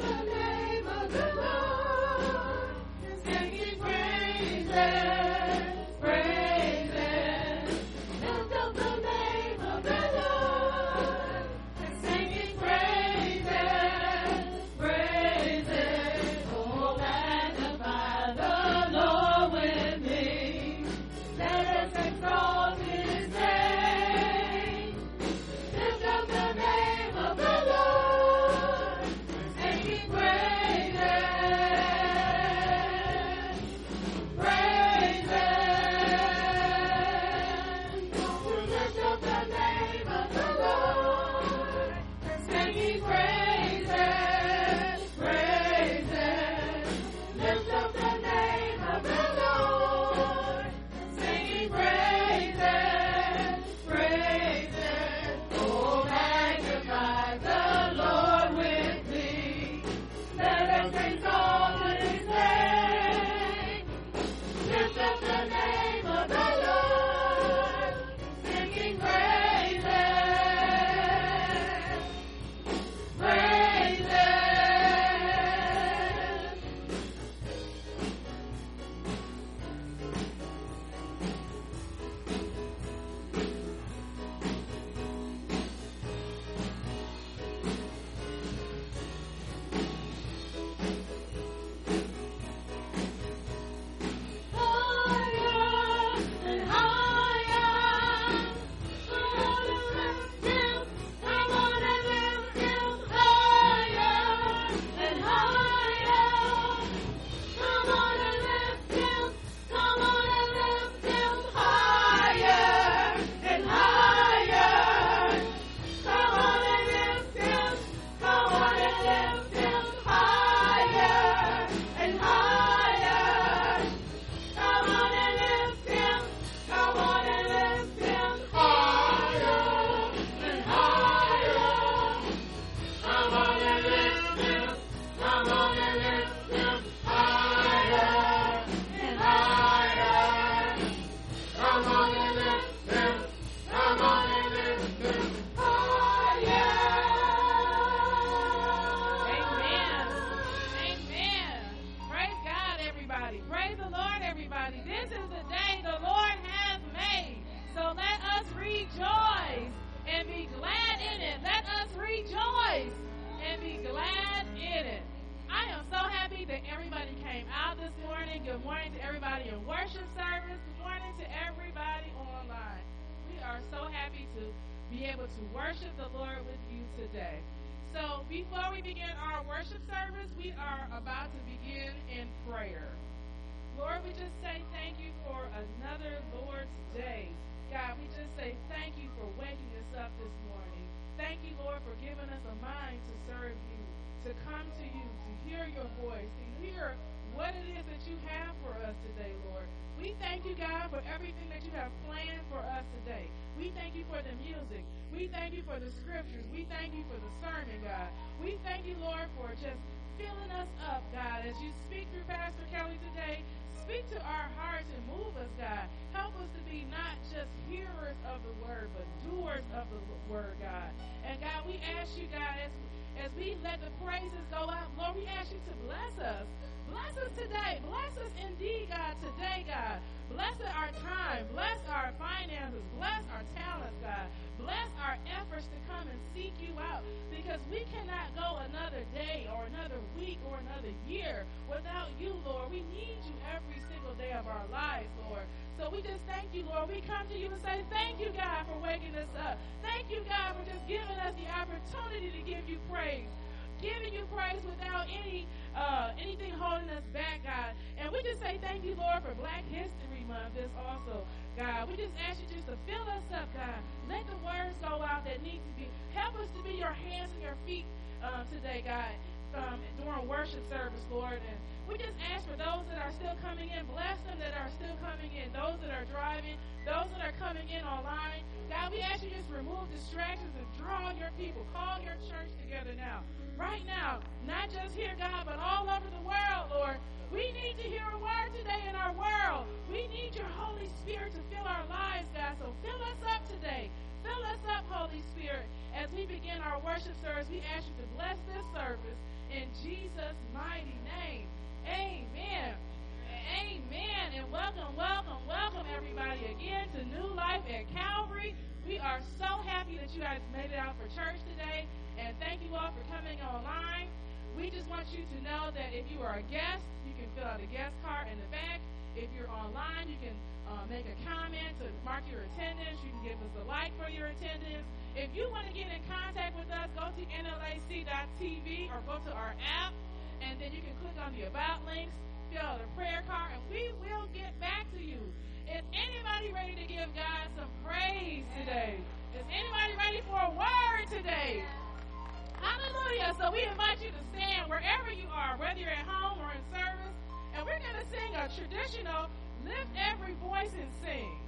Hallelujah. about to begin in prayer. Lord, we just say thank you for another Lord's day. God, we just say thank you for waking us up this morning. Thank you, Lord, for giving us a mind to serve you, to come to you, to hear your voice, to hear what it is that you have for us today, Lord. We thank you, God, for everything that you have planned for us today. We thank you for the music. We thank you for the scriptures. We thank you for the sermon, you, Lord, for just filling us up, God, as you speak through Pastor Kelly today. Speak to our hearts and move us, God. Help us to be not just hearers of the word, but doers of the word, God. And God, we ask you, God, as, as we let the praises go out, Lord, we ask you to bless us. Bless us today. Bless us indeed, God, today, God. Bless our time. Bless our finances. Bless our talents, God. Bless our efforts to come and seek you out because we cannot go another day or another week or another year without you, Lord. We need you every single day of our lives, Lord. So we just thank you, Lord. We come to you and say thank you, God, for waking us up. Thank you, God, for just giving us the opportunity to give you praise giving you praise without any uh, anything holding us back, God. And we just say thank you, Lord, for Black History Month. This also, God. We just ask you just to fill us up, God. Let the words go out that need to be. Help us to be your hands and your feet uh, today, God, um, during worship service, Lord. And we just ask for those that are still coming in, bless them that are still coming in, those that are driving, those that are coming in online. God, we ask you just remove distractions and draw your people. Call your church together now. Right now, not just here, God, but all over the world, Lord. We need to hear a word today in our world. We need your Holy Spirit to fill our lives, God. So fill us up today. Fill us up, Holy Spirit. As we begin our worship service, we ask you to bless this service in Jesus' mighty name. Amen. Amen. And welcome, welcome, welcome everybody again to New Life at Calvary. We are so happy that you guys made it out for church today. And thank you all for coming online. We just want you to know that if you are a guest, you can fill out a guest card in the back. If you're online, you can uh, make a comment to mark your attendance. You can give us a like for your attendance. If you want to get in contact with us, go to NLAC.tv or go to our app, and then you can click on the About links, fill out a prayer card, and we will get back to you. Is anybody ready to give God some praise today? Is anybody ready for a word today? Hallelujah. So we invite you to stand wherever you are, whether you're at home or in service. And we're going to sing a traditional lift every voice and sing.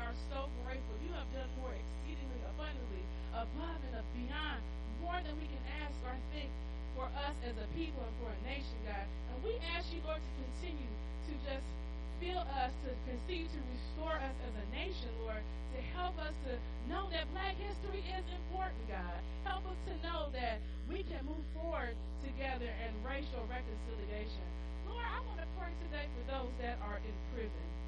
are so grateful. You have done more exceedingly abundantly, above and beyond, more than we can ask or think for us as a people and for a nation, God. And we ask you, Lord, to continue to just fill us, to continue to restore us as a nation, Lord, to help us to know that black history is important, God. Help us to know that we can move forward together in racial reconciliation. Lord, I want to pray today for those that are in prison.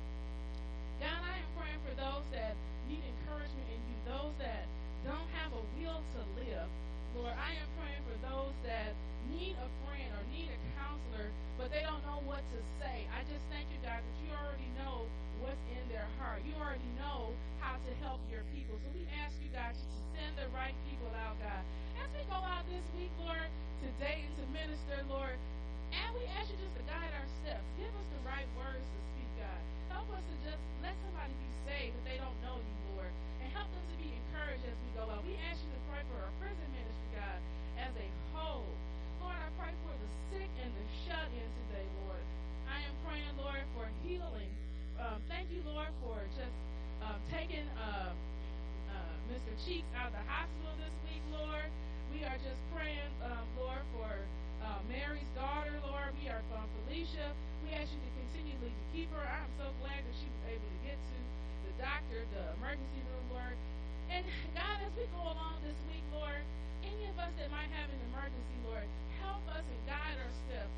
God, I am praying for those that need encouragement in you, those that don't have a will to live. Lord, I am praying for those that need a friend or need a counselor, but they don't know what to say. I just thank you, God, that you already know what's in their heart. You already know how to help your people. So we ask you, God, to send the right people out, God. As we go out this week, Lord, today to minister, Lord, and we ask you just to guide our steps. Give us the right words to. Help us to just let somebody be saved if they don't know you, Lord. And help them to be encouraged as we go out. We ask you to pray for our prison ministry, God, as a whole. Lord, I pray for the sick and the shut in today, Lord. I am praying, Lord, for healing. Um, thank you, Lord, for just um, taking uh, uh, Mr. Cheeks out of the hospital this week, Lord. We are just praying, um, Lord, for uh, Mary's daughter, Lord. To continually to keep her. I'm so glad that she was able to get to the doctor, the emergency room, Lord. And God, as we go along this week, Lord, any of us that might have an emergency, Lord, help us and guide our steps.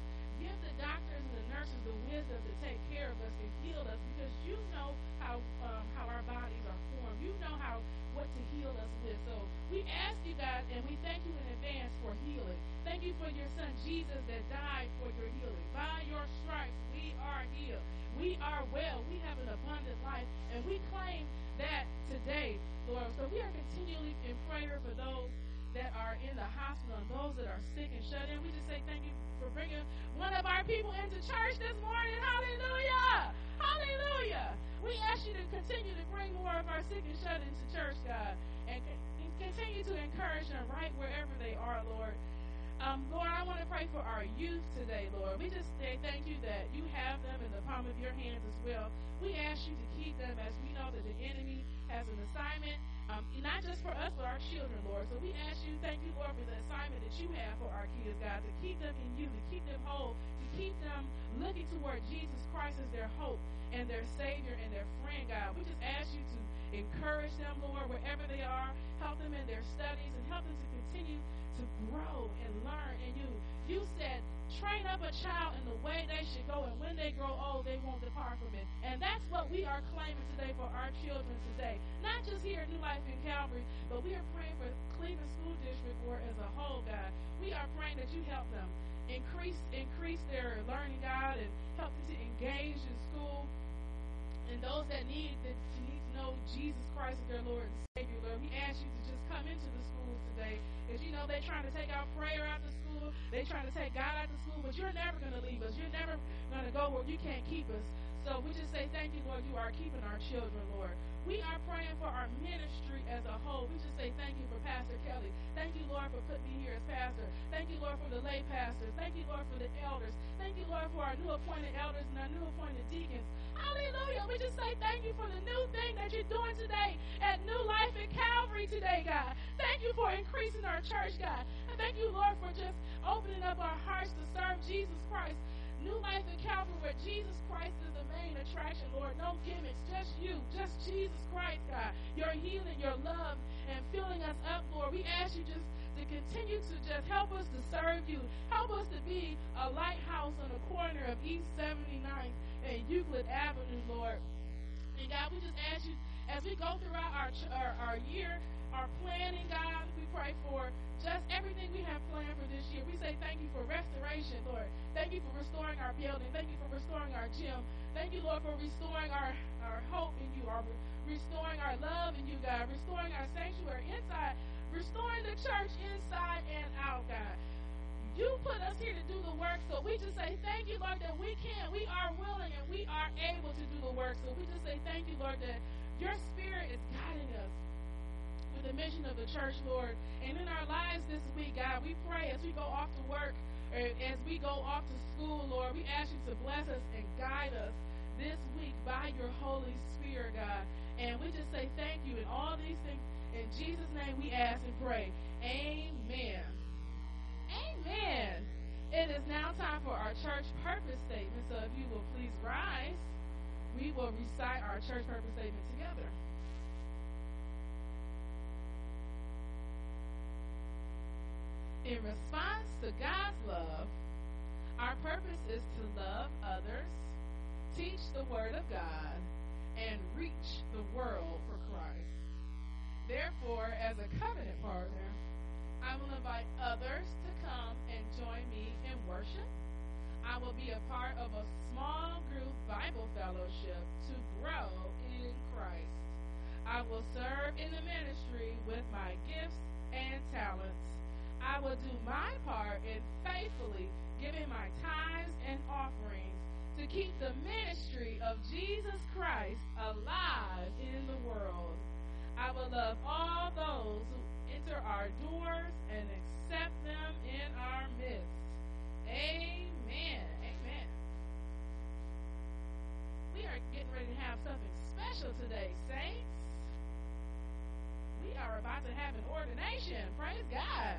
Give the doctors and the nurses the wisdom to take care of us and heal us because you know how um, how our bodies are formed. You know how what to heal us with. So we ask you, God, and we thank you in advance for healing. Thank you for your son Jesus that died for your healing. By your stripes, we are healed. We are well. We have an abundant life, and we claim that today, Lord. So we are continually in prayer for those that are in the hospital and those that are sick and shut in. We just say thank you for bringing one of our people into church this morning. Hallelujah! Hallelujah! We ask you to continue to bring more of our sick and shut into church, God, and, continue to encourage them right wherever they are, Lord. Um, Lord, I want to pray for our youth today, Lord. We just say thank you that you have them in the palm of your hands as well. We ask you to keep them as we know that the enemy has an assignment um, not just for us, but our children, Lord. So we ask you, thank you, Lord, for the assignment that you have for our kids, God, to keep them in you, to keep them whole, keep them looking toward Jesus Christ as their hope and their Savior and their friend, God. We just ask you to encourage them, Lord, wherever they are, help them in their studies, and help them to continue to grow and learn in you. You said, train up a child in the way they should go, and when they grow old, they won't depart from it. And that's what we are claiming today for our children today. Not just here at New Life in Calvary, but we are praying for Cleveland School District or as a whole, God. We are praying that you help them increase increase their learning, God, and help them to engage in school. And those that need that need to know Jesus Christ as their Lord and Savior, Lord, we ask you to just come into the schools today. Because you know they're trying to take out prayer out the school, they're trying to take God out the school, but you're never going to leave us. You're never going to go where you can't keep us. So we just say thank you, Lord. You are keeping our children, Lord. We are praying for our ministry as a whole. We just say thank you for Pastor Kelly. Thank you, Lord, for putting me here as pastor. Thank you, Lord, for the lay pastors. Thank you, Lord, for the elders. Thank you, Lord, for our new appointed elders and our new appointed deacons. Hallelujah. We just say thank you for the new thing that you're doing today at New Life in Calvary today, God. Thank you for increasing our church, God. And thank you, Lord, for just opening up our hearts to serve Jesus Christ. New Life in Calvary, where Jesus Christ is the main attraction, Lord. No gimmicks, just you, just Jesus Christ, God, your healing, your love, and filling us up, Lord. We ask you just to continue to just help us to serve you. Help us to be a lighthouse on the corner of East 79th and Euclid Avenue, Lord. And God, we just ask you as we go throughout our, our, our year, our planning, God, we pray for just everything we have planned for this year. We say thank you for restoration, Lord. Thank you for restoring our building. Thank you for restoring our gym. Thank you, Lord, for restoring our, our hope in you, our restoring our love in you, God, restoring our sanctuary inside restoring the church inside and out, God. You put us here to do the work, so we just say thank you, Lord, that we can, we are willing, and we are able to do the work. So we just say thank you, Lord, that your spirit is guiding us with the mission of the church, Lord. And in our lives this week, God, we pray as we go off to work, or as we go off to school, Lord, we ask you to bless us and guide us this week by your Holy Spirit, God. And we just say thank you and all these things in Jesus' name we ask and pray. Amen. Amen. It is now time for our church purpose statement. So if you will please rise, we will recite our church purpose statement together. In response to God's love, our purpose is to love others, teach the Word of God, and reach the world for Christ. Therefore, as a covenant partner, I will invite others to come and join me in worship. I will be a part of a small group Bible fellowship to grow in Christ. I will serve in the ministry with my gifts and talents. I will do my part in faithfully giving my tithes and offerings to keep the ministry of Jesus Christ alive in the world. I will love all those who enter our doors and accept them in our midst. Amen. Amen. We are getting ready to have something special today, saints. We are about to have an ordination. Praise God.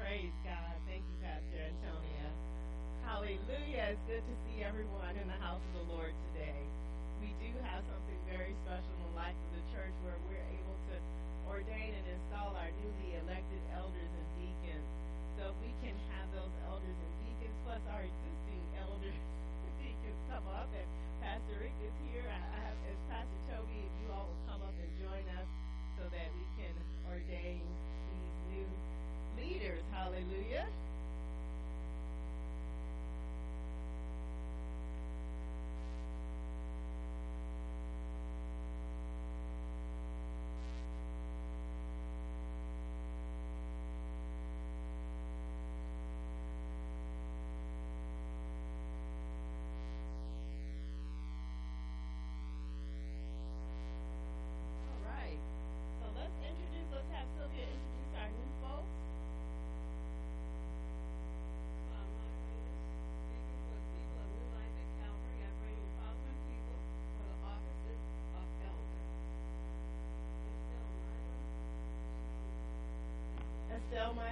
Praise God. Thank you, Pastor Antonia. Hallelujah. It's good to see everyone in the house of the Lord today we do have something very special in the life of the church where we're able to ordain and install our newly elected elders and deacons. So if we can have those elders and deacons Estelle Myler.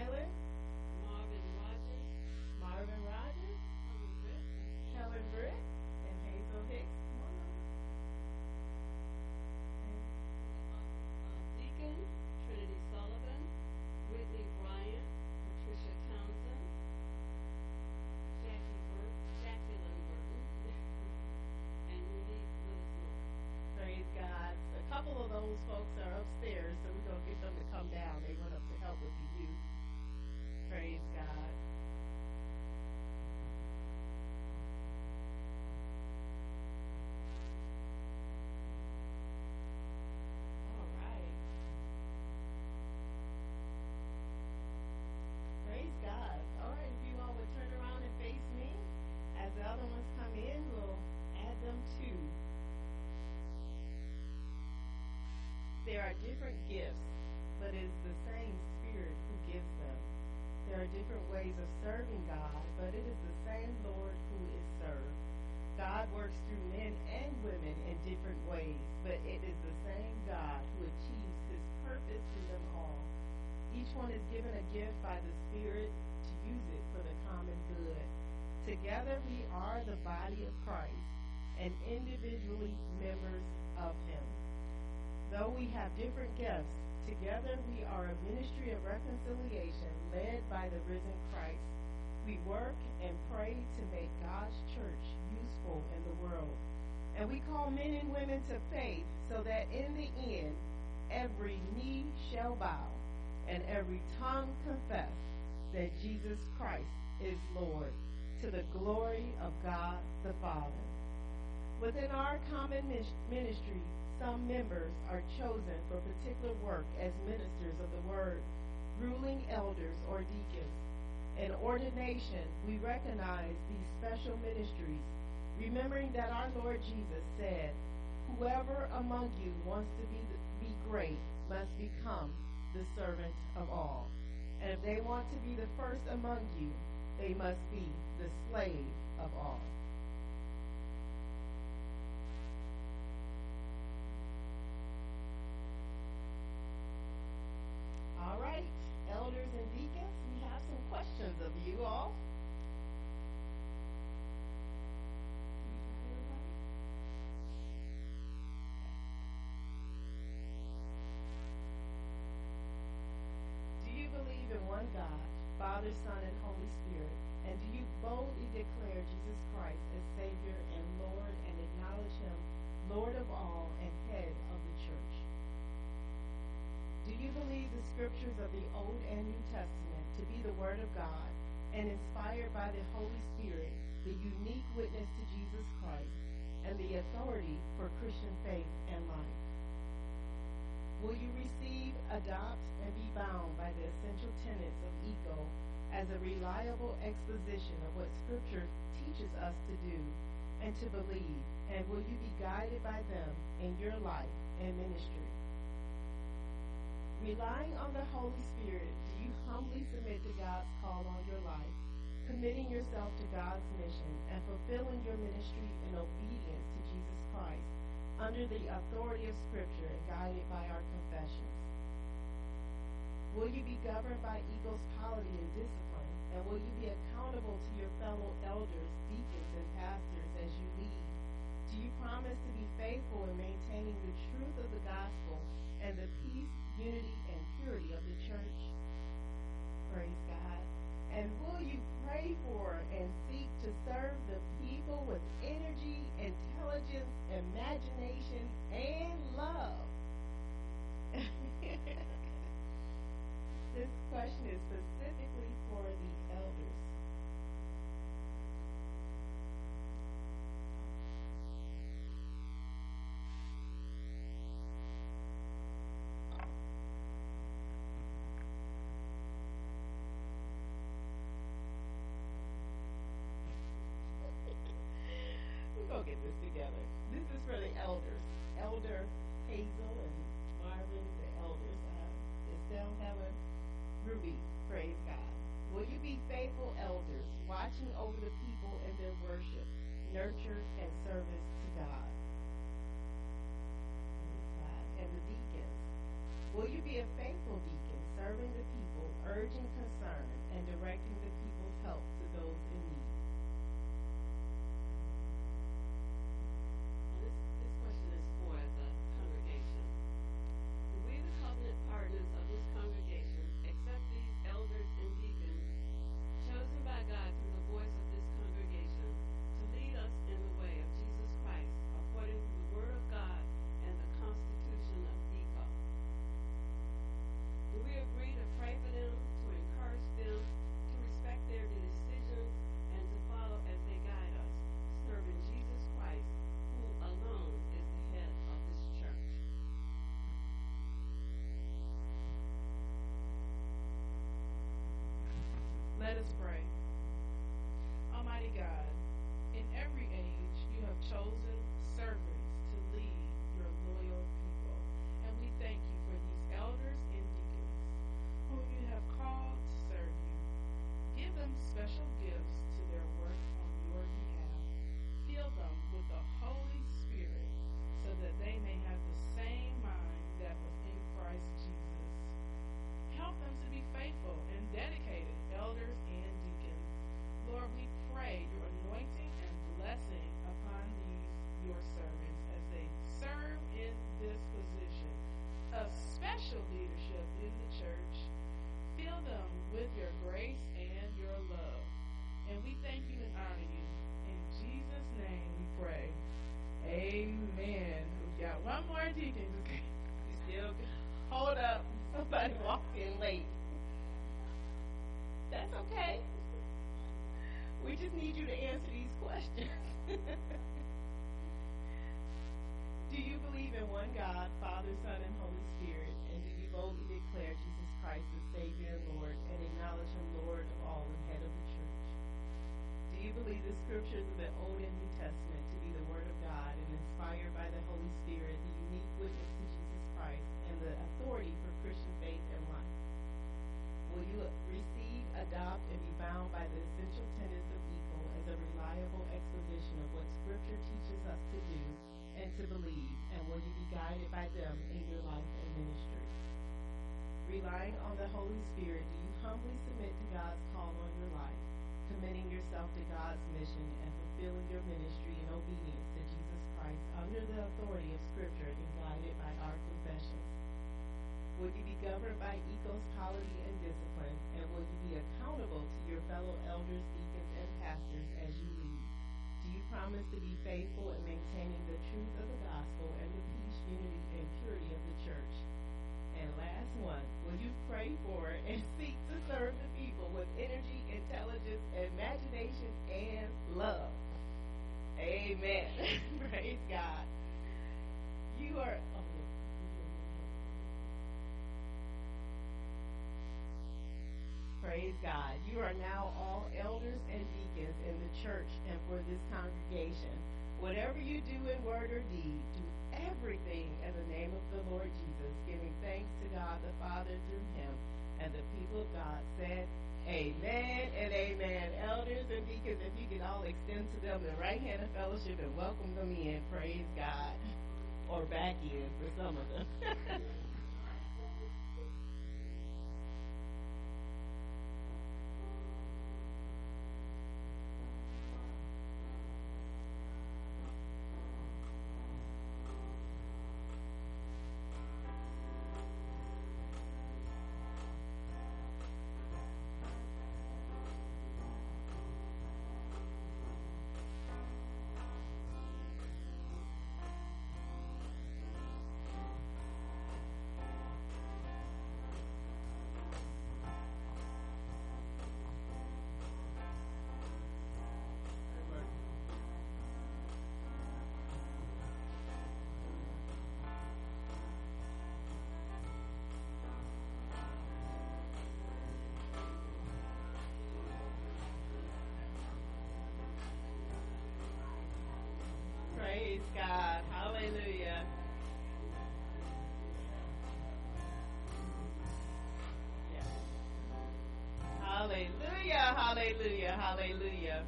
Are different gifts, but it is the same Spirit who gives them. There are different ways of serving God, but it is the same Lord who is served. God works through men and women in different ways, but it is the same God who achieves his purpose through them all. Each one is given a gift by the Spirit to use it for the common good. Together we are the body of Christ, and individually members of Him. Though we have different gifts, together we are a ministry of reconciliation led by the risen Christ. We work and pray to make God's church useful in the world. And we call men and women to faith so that in the end, every knee shall bow and every tongue confess that Jesus Christ is Lord to the glory of God the Father. Within our common ministry, some members are chosen for particular work as ministers of the word, ruling elders or deacons. In ordination, we recognize these special ministries, remembering that our Lord Jesus said, Whoever among you wants to be, be great must become the servant of all. And if they want to be the first among you, they must be the slave of all. All right, elders and deacons, we have some questions of you all. Do you believe in one God, Father, Son, and Holy Spirit? And do you boldly declare Jesus Christ as Savior and Lord and acknowledge Him Lord of all and head of the church? Do you believe the scriptures of the Old and New Testament to be the Word of God and inspired by the Holy Spirit, the unique witness to Jesus Christ, and the authority for Christian faith and life? Will you receive, adopt, and be bound by the essential tenets of ECO as a reliable exposition of what Scripture teaches us to do and to believe? And will you be guided by them in your life and ministry? Relying on the Holy Spirit, do you humbly submit to God's call on your life, committing yourself to God's mission and fulfilling your ministry in obedience to Jesus Christ under the authority of Scripture and guided by our confessions? Will you be governed by ECO's polity and discipline? And will you be accountable to your fellow elders, deacons, and pastors as you lead? Do you promise to be faithful in maintaining the truth of the gospel and the peace, unity, and purity of the church? Praise God. And will you pray for and seek to serve the people with energy, intelligence, imagination, and love? this question is specifically get this together. This is for the elders. Elder Hazel and Marvin, the elders. Uh, Estelle, Helen, Ruby, praise God. Will you be faithful elders, watching over the people in their worship, nurture, and service to God. And the deacons. Will you be a faithful deacon, serving the people, urging concern, and directing the people's help to those in need? Us pray. Almighty God, in every age you have chosen servants to lead your loyal people. And we thank you for these elders and deacons whom you have called to serve you. Give them special gifts to their work on your behalf. Fill them with the Holy Spirit so that they may have the same mind that was in be faithful and dedicated elders and deacons. Lord, we pray your anointing and blessing upon these, your servants, as they serve in this do you believe in one God, Father, Son, and Holy Spirit? And do you boldly declare Jesus Christ as Savior and Lord and acknowledge Him Lord of all and head of the church? Do you believe the scriptures of the Old and New And fulfilling your ministry in obedience to Jesus Christ under the authority of Scripture and guided by our confessions? Will you be governed by ECO's polity and discipline, and will you be accountable to your fellow elders, deacons, and pastors as you lead? Do you promise to be faithful in maintaining the truth of the gospel and the peace, unity, and purity of the church? And last one, will you pray for and seek to serve the people with energy, intelligence, imagination, and love? Amen. Praise God. You are. Praise God. You are now all elders and deacons in the church and for this congregation. Whatever you do in word or deed, do everything in the name of the Lord Jesus, giving thanks to God the Father through him. And the people of God said, Amen and amen. Elders and deacons, if you could all extend to them the right hand of fellowship and welcome them in, praise God. Or back in for some of them. Hallelujah. Hallelujah.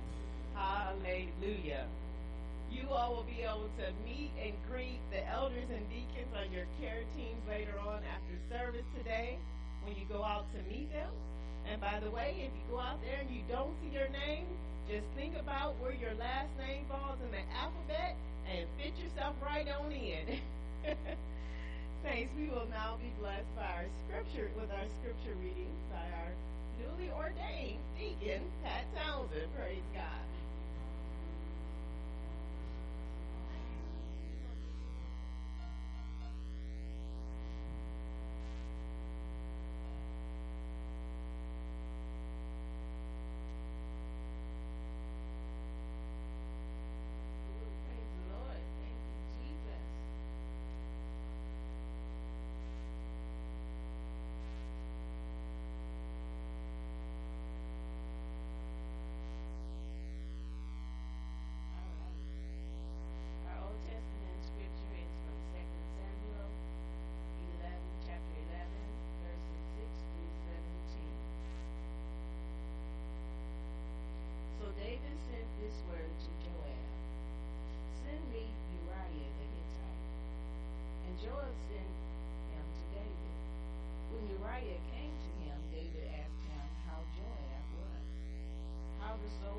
Hallelujah. You all will be able to meet and greet the elders and deacons on your care teams later on after service today when you go out to meet them. And by the way, if you go out there and you don't see your name, just think about where your last name falls in the alphabet and fit yourself right on in. Saints, we will now be blessed by our scripture with our scripture reading by our newly ordained deacon, Pat Townsend. Praise God.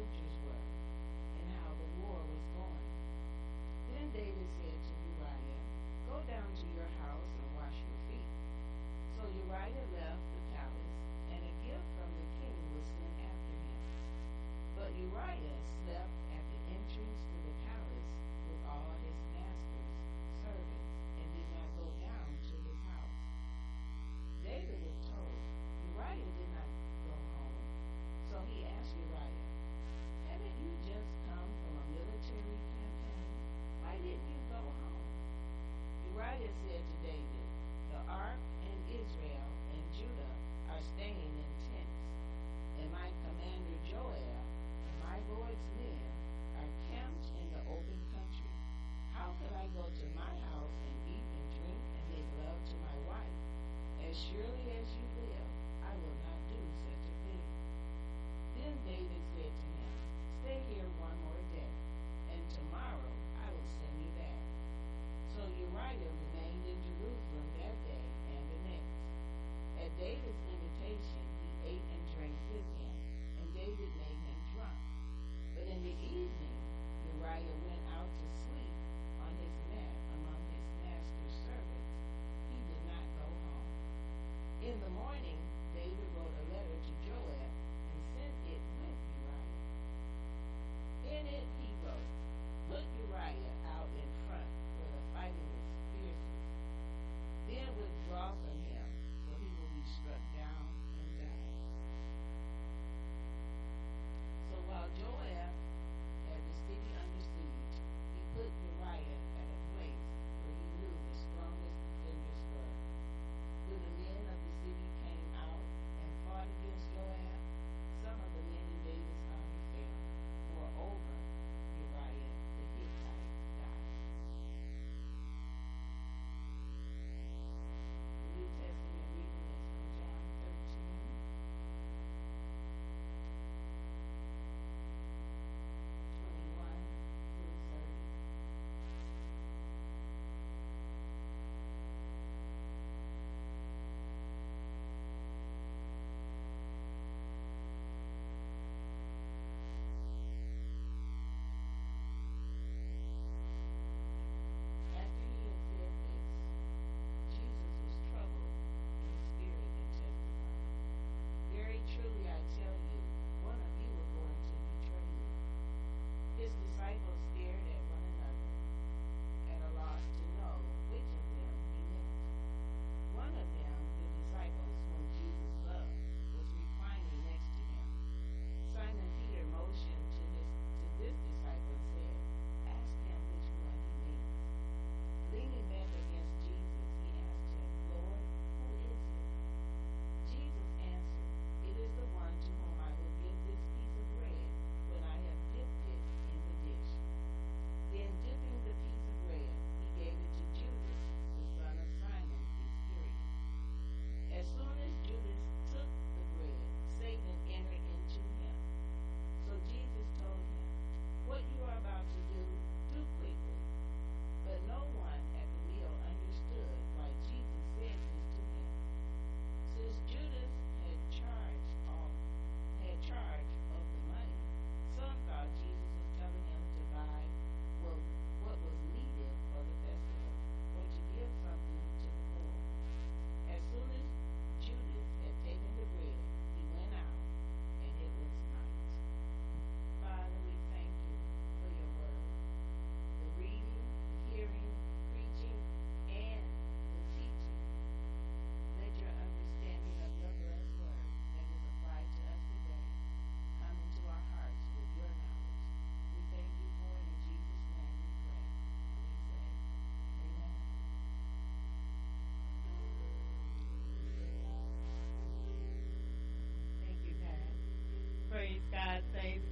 How the ate and drank with him, and David made him drunk. But in the evening, Uriah went out to sleep.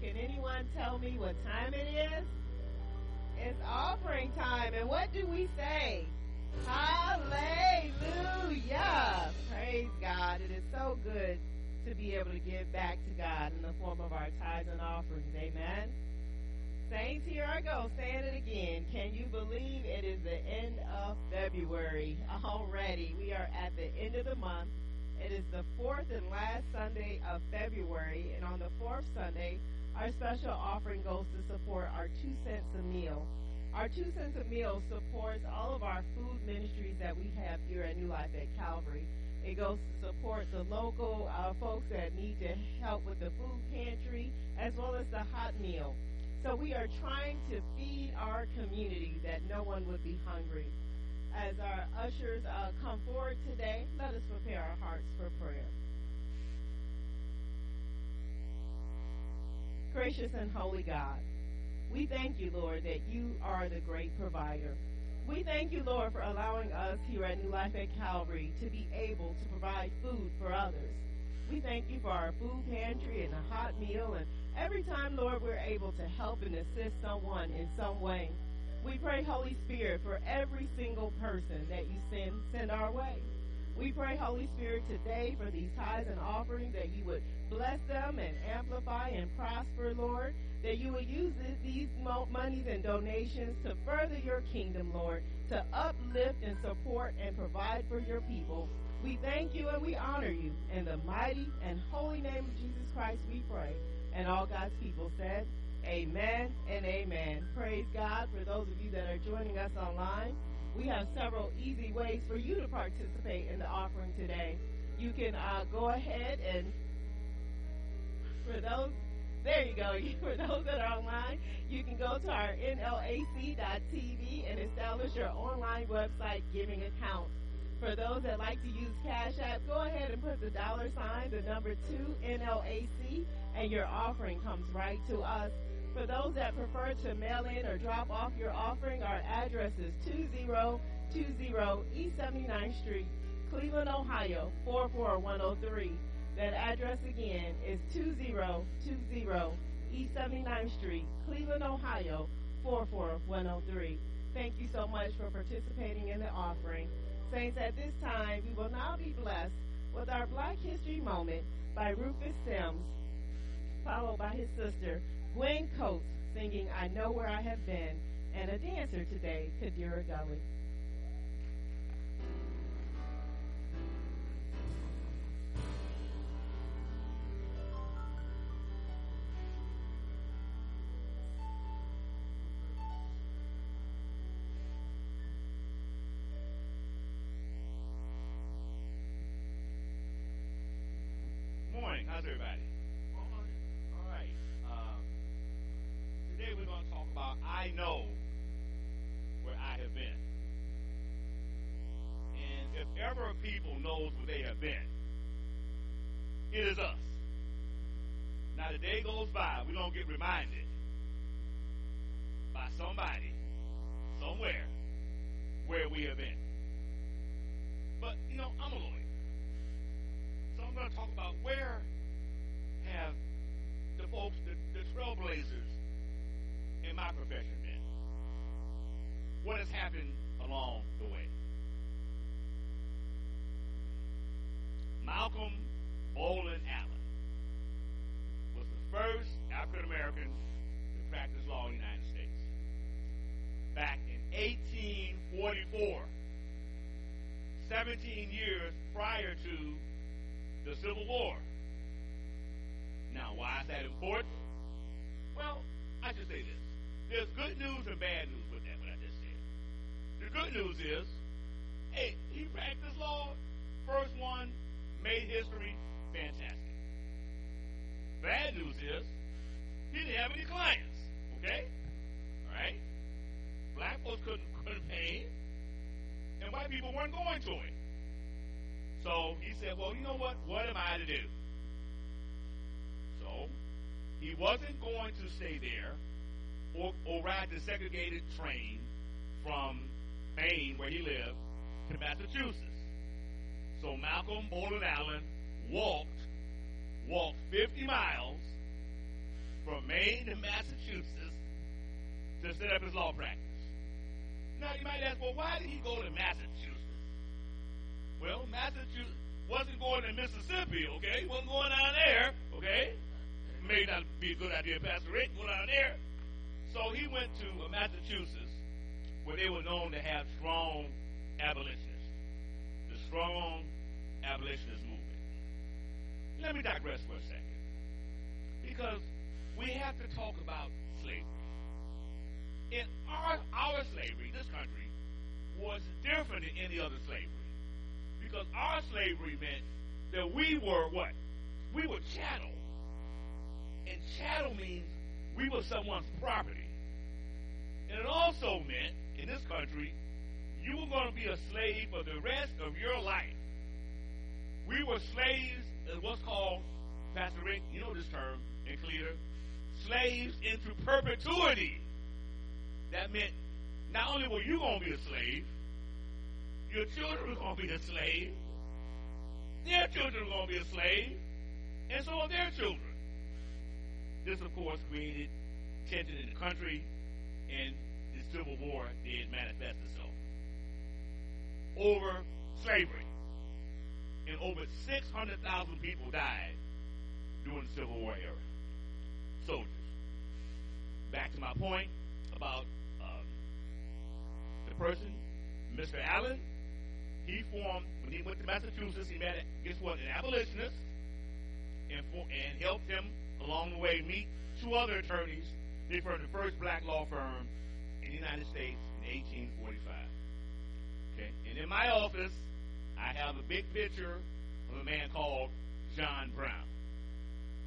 Can anyone tell me what time it is? It's offering time. And what do we say? Hallelujah. Praise God. It is so good to be able to give back to God in the form of our tithes and offerings. Amen. Saints, here I go, saying it again. Can you believe it is the end of February already? We are at the end of the month. It is the fourth and last Sunday of February, and on the fourth Sunday, our special offering goes to support our two cents a meal. Our two cents a meal supports all of our food ministries that we have here at New Life at Calvary. It goes to support the local uh, folks that need to help with the food pantry as well as the hot meal. So we are trying to feed our community that no one would be hungry. As our ushers uh, come forward today, let us prepare our hearts for prayer. Gracious and holy God, we thank you, Lord, that you are the great provider. We thank you, Lord, for allowing us here at New Life at Calvary to be able to provide food for others. We thank you for our food pantry and a hot meal, and every time, Lord, we're able to help and assist someone in some way. We pray, Holy Spirit, for every single person that you send, send our way. We pray, Holy Spirit, today for these tithes and offerings that you would bless them and amplify and prosper, Lord. That you would use these monies and donations to further your kingdom, Lord, to uplift and support and provide for your people. We thank you and we honor you. In the mighty and holy name of Jesus Christ, we pray. And all God's people said, Amen and amen. Praise God for those of you that are joining us online. We have several easy ways for you to participate in the offering today. You can uh, go ahead and, for those, there you go. For those that are online, you can go to our NLAC.tv and establish your online website giving account. For those that like to use Cash App, go ahead and put the dollar sign, the number two NLAC, and your offering comes right to us. For those that prefer to mail in or drop off your offering, our address is 2020 East 79th Street, Cleveland, Ohio 44103. That address again is 2020 East 79th Street, Cleveland, Ohio 44103. Thank you so much for participating in the offering. Saints, at this time, we will now be blessed with our Black History Moment by Rufus Sims, followed by his sister, Gwen Coates singing I Know Where I Have Been, and a dancer today, Kadira Gully. Morning. How's everybody? Day goes by, we don't get reminded by somebody, somewhere, where we have been. But, you know, I'm a lawyer. So I'm going to talk about where have the folks, the, the trailblazers, in my profession been? What has happened along the way? Malcolm Bolling Allen first African American to practice law in the United States. Back in 1844, 17 years prior to the Civil War. Now, why is that important? Well, I should say this there's good news and bad news with that, what I just said. The good news is, hey, he practiced law, first one, made history, fantastic. Bad news is, he didn't have any clients, okay? All right? Black folks couldn't, couldn't pay and white people weren't going to him. So he said, well, you know what? What am I to do? So he wasn't going to stay there or, or ride the segregated train from Maine, where he lived, to Massachusetts. So Malcolm Bolling Allen walked, walked 50 miles from Maine to Massachusetts to set up his law practice. Now you might ask, well, why did he go to Massachusetts? Well, Massachusetts wasn't going to Mississippi, okay? He wasn't going down there, okay? May not be a good idea, Pastor Rick, go down there. So he went to Massachusetts, where they were known to have strong abolitionists, the strong abolitionist movement. Let me digress for a second, because we have to talk about slavery. In our our slavery, this country was different than any other slavery, because our slavery meant that we were what? We were chattel, and chattel means we were someone's property. And it also meant, in this country, you were going to be a slave for the rest of your life. We were slaves what's called, Pastor Rick, you know this term in Clear, slaves into perpetuity. That meant not only were you going to be a slave, your children were going to be a slave, their children were going to be a slave, and so are their children. This, of course, created tension in the country, and the Civil War did manifest itself over slavery. And over 600,000 people died during the Civil War era. Soldiers. Back to my point about um, the person, Mr. Allen. He formed, when he went to Massachusetts, he met, guess what, an abolitionist and, for, and helped him along the way meet two other attorneys. They formed the first black law firm in the United States in 1845. Okay, and in my office, I have a big picture of a man called John Brown.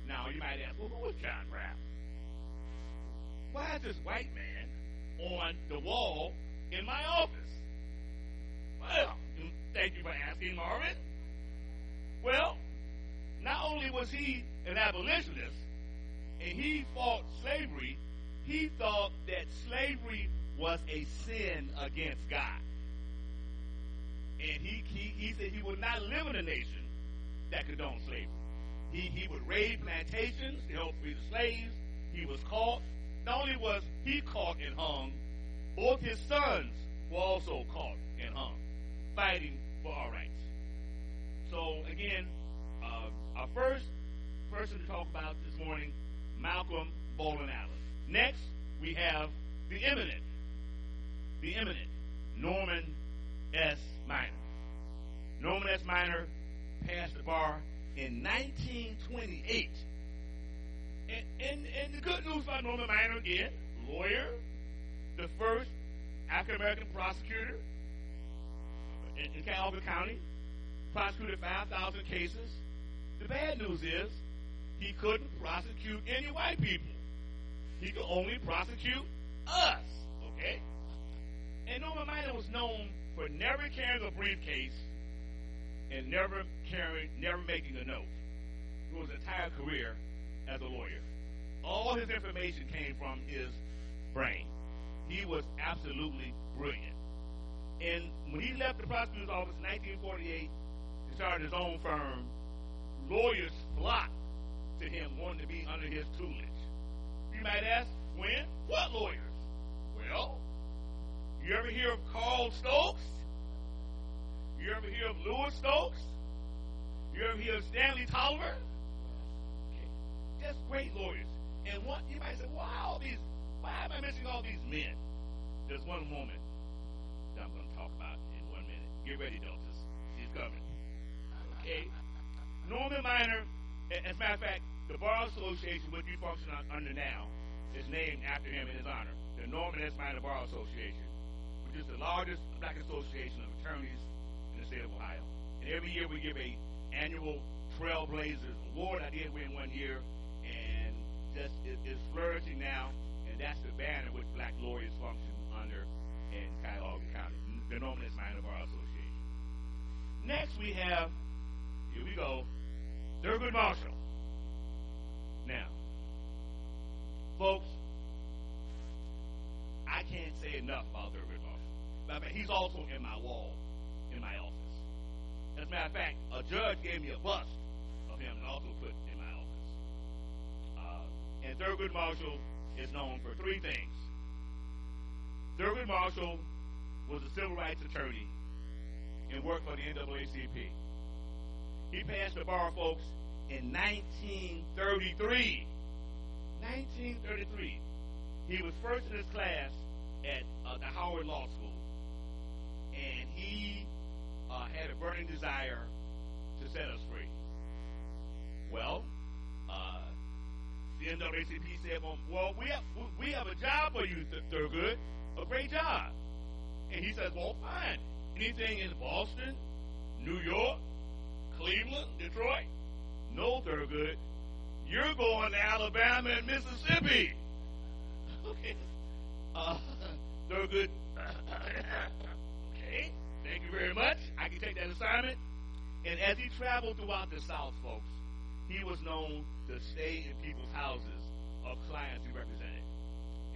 Now you might ask, well, who was John Brown? Why is this white man on the wall in my office? Well, thank you for asking, Marvin. Well, not only was he an abolitionist and he fought slavery, he thought that slavery was a sin against God. And he, he, he said he would not live in a nation that condoned slavery. He, he would raid plantations to help free the slaves. He was caught. Not only was he caught and hung, both his sons were also caught and hung, fighting for our rights. So, again, uh, our first person to talk about this morning, Malcolm Bolling Allen. Next, we have the eminent, the eminent Norman S. Minor. Norman S. Minor passed the bar in 1928. And, and, and the good news about Norman Minor again, lawyer, the first African American prosecutor in, in Calvin County, prosecuted 5,000 cases. The bad news is he couldn't prosecute any white people. He could only prosecute us, okay? And Norman Minor was known for never carrying a briefcase and never carrying, never making a note. Through his entire career as a lawyer, all his information came from his brain. He was absolutely brilliant. And when he left the prosecutor's office in 1948 and started his own firm, lawyers flocked to him wanting to be under his tutelage. You might ask, when? What lawyers? Well, you ever hear of Carl Stokes? You ever hear of Louis Stokes? You ever hear of Stanley Tolliver? Okay. Just great lawyers. And what you might say, why all these why am I mentioning all these men? There's one woman that I'm going to talk about in one minute. Get ready, Deltas. She's coming. Okay? Norman Minor, as a matter of fact, the Bar Association, which we function under now, is named after him in his honor. The Norman S. Minor Bar Association, is the largest black association of attorneys in the state of Ohio. And every year we give a annual Trailblazers Award. I did win one year, and just it, it's flourishing now. And that's the banner which black lawyers function under in Cuyahoga County, the Norman S. Minor Bar Association. Next we have, here we go, Thurgood Marshall. Now, folks, I can't say enough about Thurgood Marshall. But he's also in my wall, in my office. As a matter of fact, a judge gave me a bust of him and also put in my office. Uh, And Thurgood Marshall is known for three things. Thurgood Marshall was a civil rights attorney and worked for the NAACP. He passed the bar, folks, in 1933. 1933. He was first in his class at uh, the Howard Law School. And he uh, had a burning desire to set us free. Well, uh, the NAACP said, well, we have, we have a job for you, Thurgood, a great job. And he says, well, fine. Anything in Boston, New York, Cleveland, Detroit? No, Thurgood. You're going to Alabama and Mississippi. okay. Uh, Thurgood. very much. I can take that assignment. And as he traveled throughout the South, folks, he was known to stay in people's houses of clients he represented.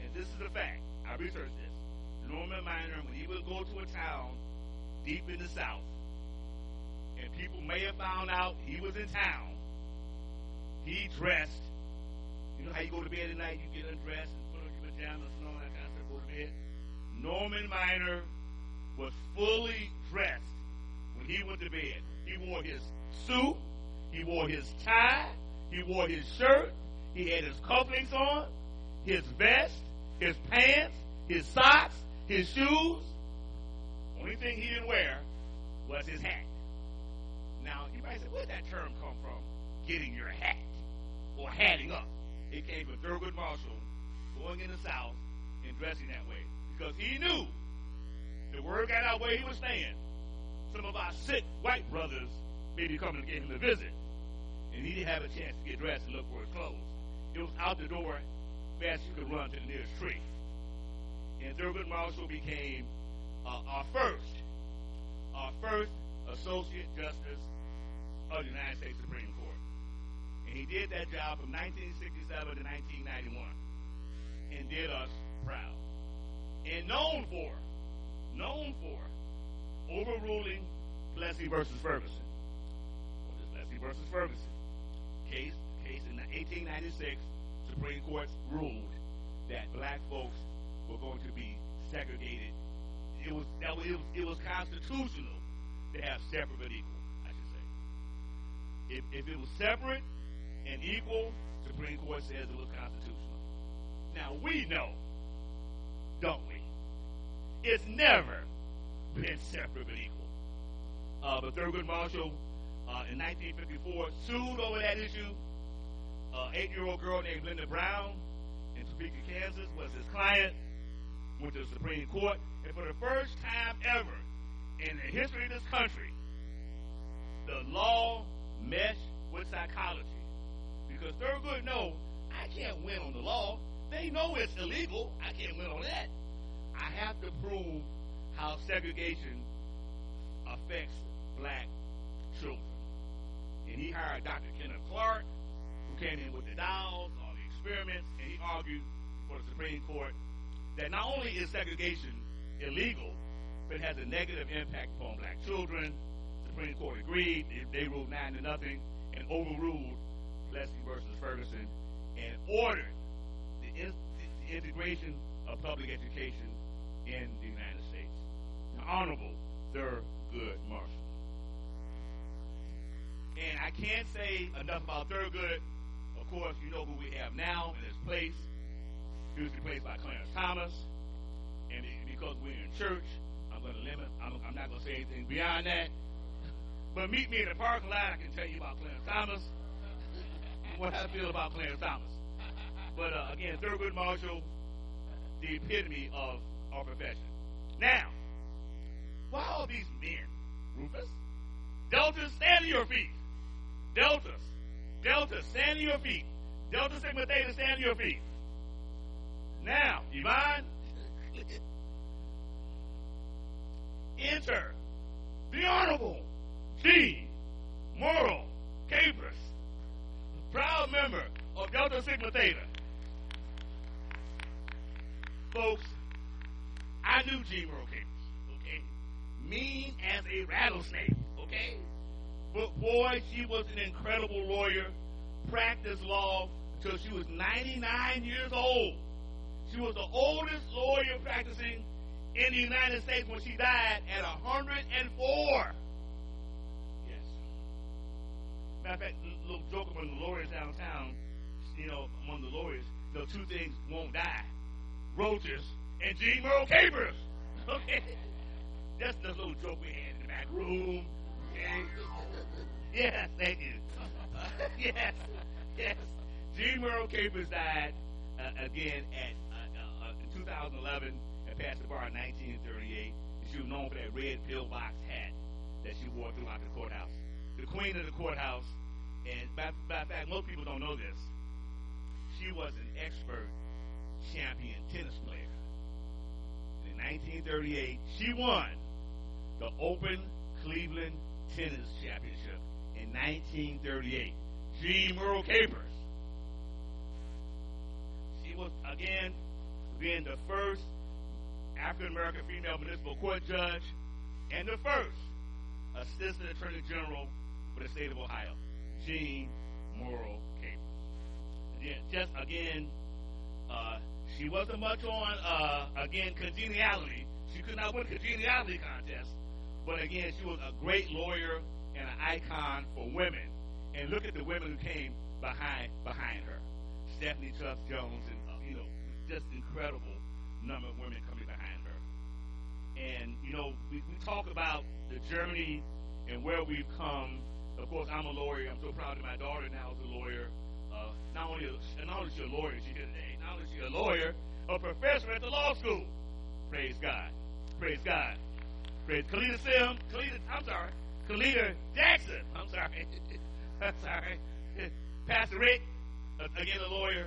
And this is a fact. I researched this. Norman Minor, when he would go to a town deep in the South, and people may have found out he was in town, he dressed. You know how you go to bed at night, you get undressed and put on your pajamas and all that kind of stuff, go to bed? Norman Minor was fully dressed when he went to bed. He wore his suit, he wore his tie, he wore his shirt, he had his cufflinks on, his vest, his pants, his socks, his shoes. Only thing he didn't wear was his hat. Now, you might say, where'd that term come from? Getting your hat or hatting up. It came from Thurgood Marshall going in the South and dressing that way because he knew the word got out where he was staying. Some of our sick white brothers may be coming to get him a visit and he didn't have a chance to get dressed and look for his clothes. It was out the door fast you could run to the nearest tree. And Thurgood Marshall became uh, our first, our first Associate Justice of the United States Supreme Court. And he did that job from 1967 to 1991 and did us proud. And known for, known for overruling Plessy versus Ferguson. What is Plessy versus Ferguson? case, case in 1896, Supreme Court ruled that black folks were going to be segregated. It was that was, it was, it was constitutional to have separate but equal. I should say. If, if it was separate and equal, Supreme Court says it was constitutional. Now we know, don't we? It's never been separate but equal. Uh, but Thurgood Marshall uh, in 1954 sued over that issue. An eight-year-old girl named Linda Brown in Topeka, Kansas was his client. Went to the Supreme Court, and for the first time ever in the history of this country, the law meshed with psychology. Because Thurgood know I can't win on the law. They know it's illegal. I can't win on that. I have to prove how segregation affects black children. And he hired Dr. Kenneth Clark, who came in with the dolls, all the experiments, and he argued for the Supreme Court that not only is segregation illegal, but it has a negative impact upon black children. The Supreme Court agreed. They, ruled nine to nothing and overruled Plessy versus Ferguson and ordered the, in, the integration of public education in the United States. The Honorable Thurgood Marshall. And I can't say enough about Thurgood. Of course, you know who we have now in his place. He was replaced by Clarence Thomas. And because we're in church, I'm going to limit. I'm, I'm not going to say anything beyond that. But meet me in the parking lot. I can tell you about Clarence Thomas. what I feel about Clarence Thomas. But uh, again, Thurgood Marshall, the epitome of our profession. Now, why all these men, Rufus? Delta, stand to your feet. Deltas. Delta, stand to your feet. Delta Sigma Theta, stand to your feet. Now, Yvonne, enter the Honorable G. Murrell Capers, proud member of Delta Sigma Theta. Folks, I knew G. Capers, okay? Mean as a rattlesnake, okay? But boy, she was an incredible lawyer, practiced law until she was 99 years old. She was the oldest lawyer practicing in the United States when she died at 104. Yes. Matter of fact, little joke among the lawyers downtown, you know, among the lawyers, the two things won't die roaches and G. Murrell Capers. Okay? Just a little joke we had in the back room. Okay? Yes, thank you. yes, yes. G. Murrell Capers died uh, again at uh, uh, in 2011 and passed the bar in 1938. She was known for that red pillbox hat that she wore throughout the courthouse. The queen of the courthouse, and by, by fact, most people don't know this. She was an expert champion tennis player. In 1938, she won the Open Cleveland Tennis Championship in 1938. G. Murrell Capers. She was, again, being the first African American female municipal court judge and the first assistant attorney general for the state of Ohio, Jean Murrell Capers. Again, just again, uh, she wasn't much on, uh, again, congeniality. She could not win congeniality contest. But again, she was a great lawyer and an icon for women. And look at the women who came behind behind her. Stephanie Tubbs Jones and, uh, you know, just incredible number of women coming behind her. And, you know, we, we talk about the journey and where we've come. Of course, I'm a lawyer. I'm so proud that my daughter now is a lawyer. Uh, not only a, not only is she a lawyer, she's here today. Not only is she a lawyer, a professor at the law school. Praise God. Praise God. Praise Kalita Sim. Kalita, I'm sorry. Kalita Jackson. I'm sorry. I'm sorry. Pastor Rick, again a lawyer.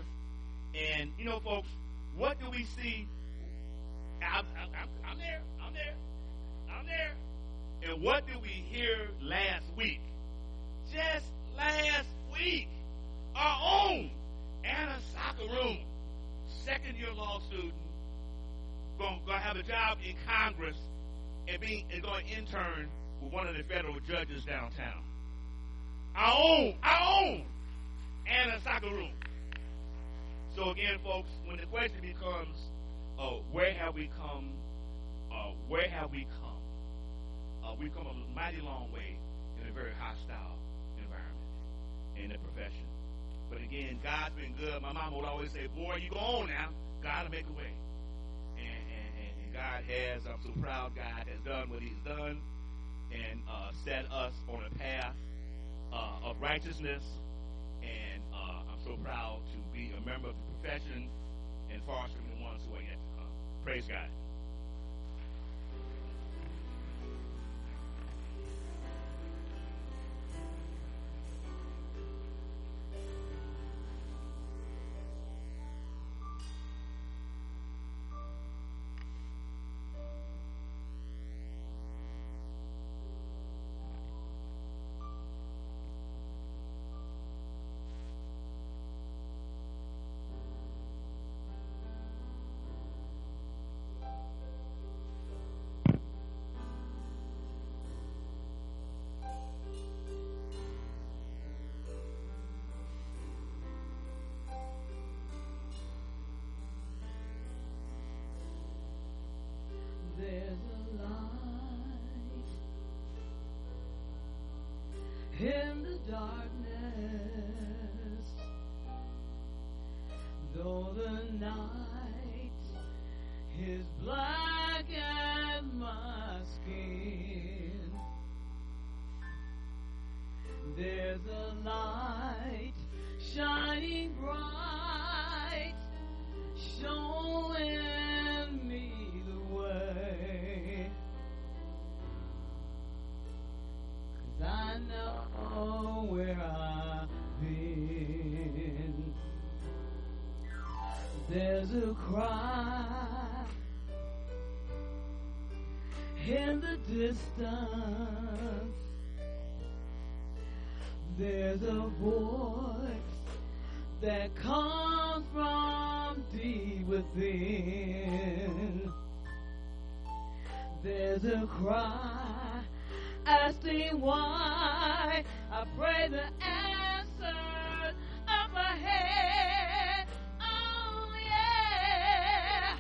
And, you know, folks, what do we see? I'm, I'm, I'm there. I'm there. I'm there. And what did we hear last week? Just last week. Our own Anna Sakaroon, second year law student, going to have a job in Congress and being and going to intern with one of the federal judges downtown. Our own, our own Anna Sakaroon. So again, folks, when the question becomes, uh, where have we come? Uh, where have we come? Uh, we've come a mighty long way in a very hostile environment in the profession. But again, God's been good. My mom would always say, "Boy, you go on now. God will make a way." And, and, and God has. I'm so proud. God has done what He's done and uh, set us on a path uh, of righteousness. And uh, I'm so proud to be a member of the profession and fostering the ones who are yet to come. Praise God. Darkness, though the night everlasting why. I pray the answer of my head. Oh, yeah.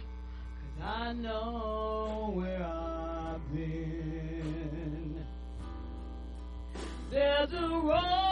Cause I know where I've been. There's a road.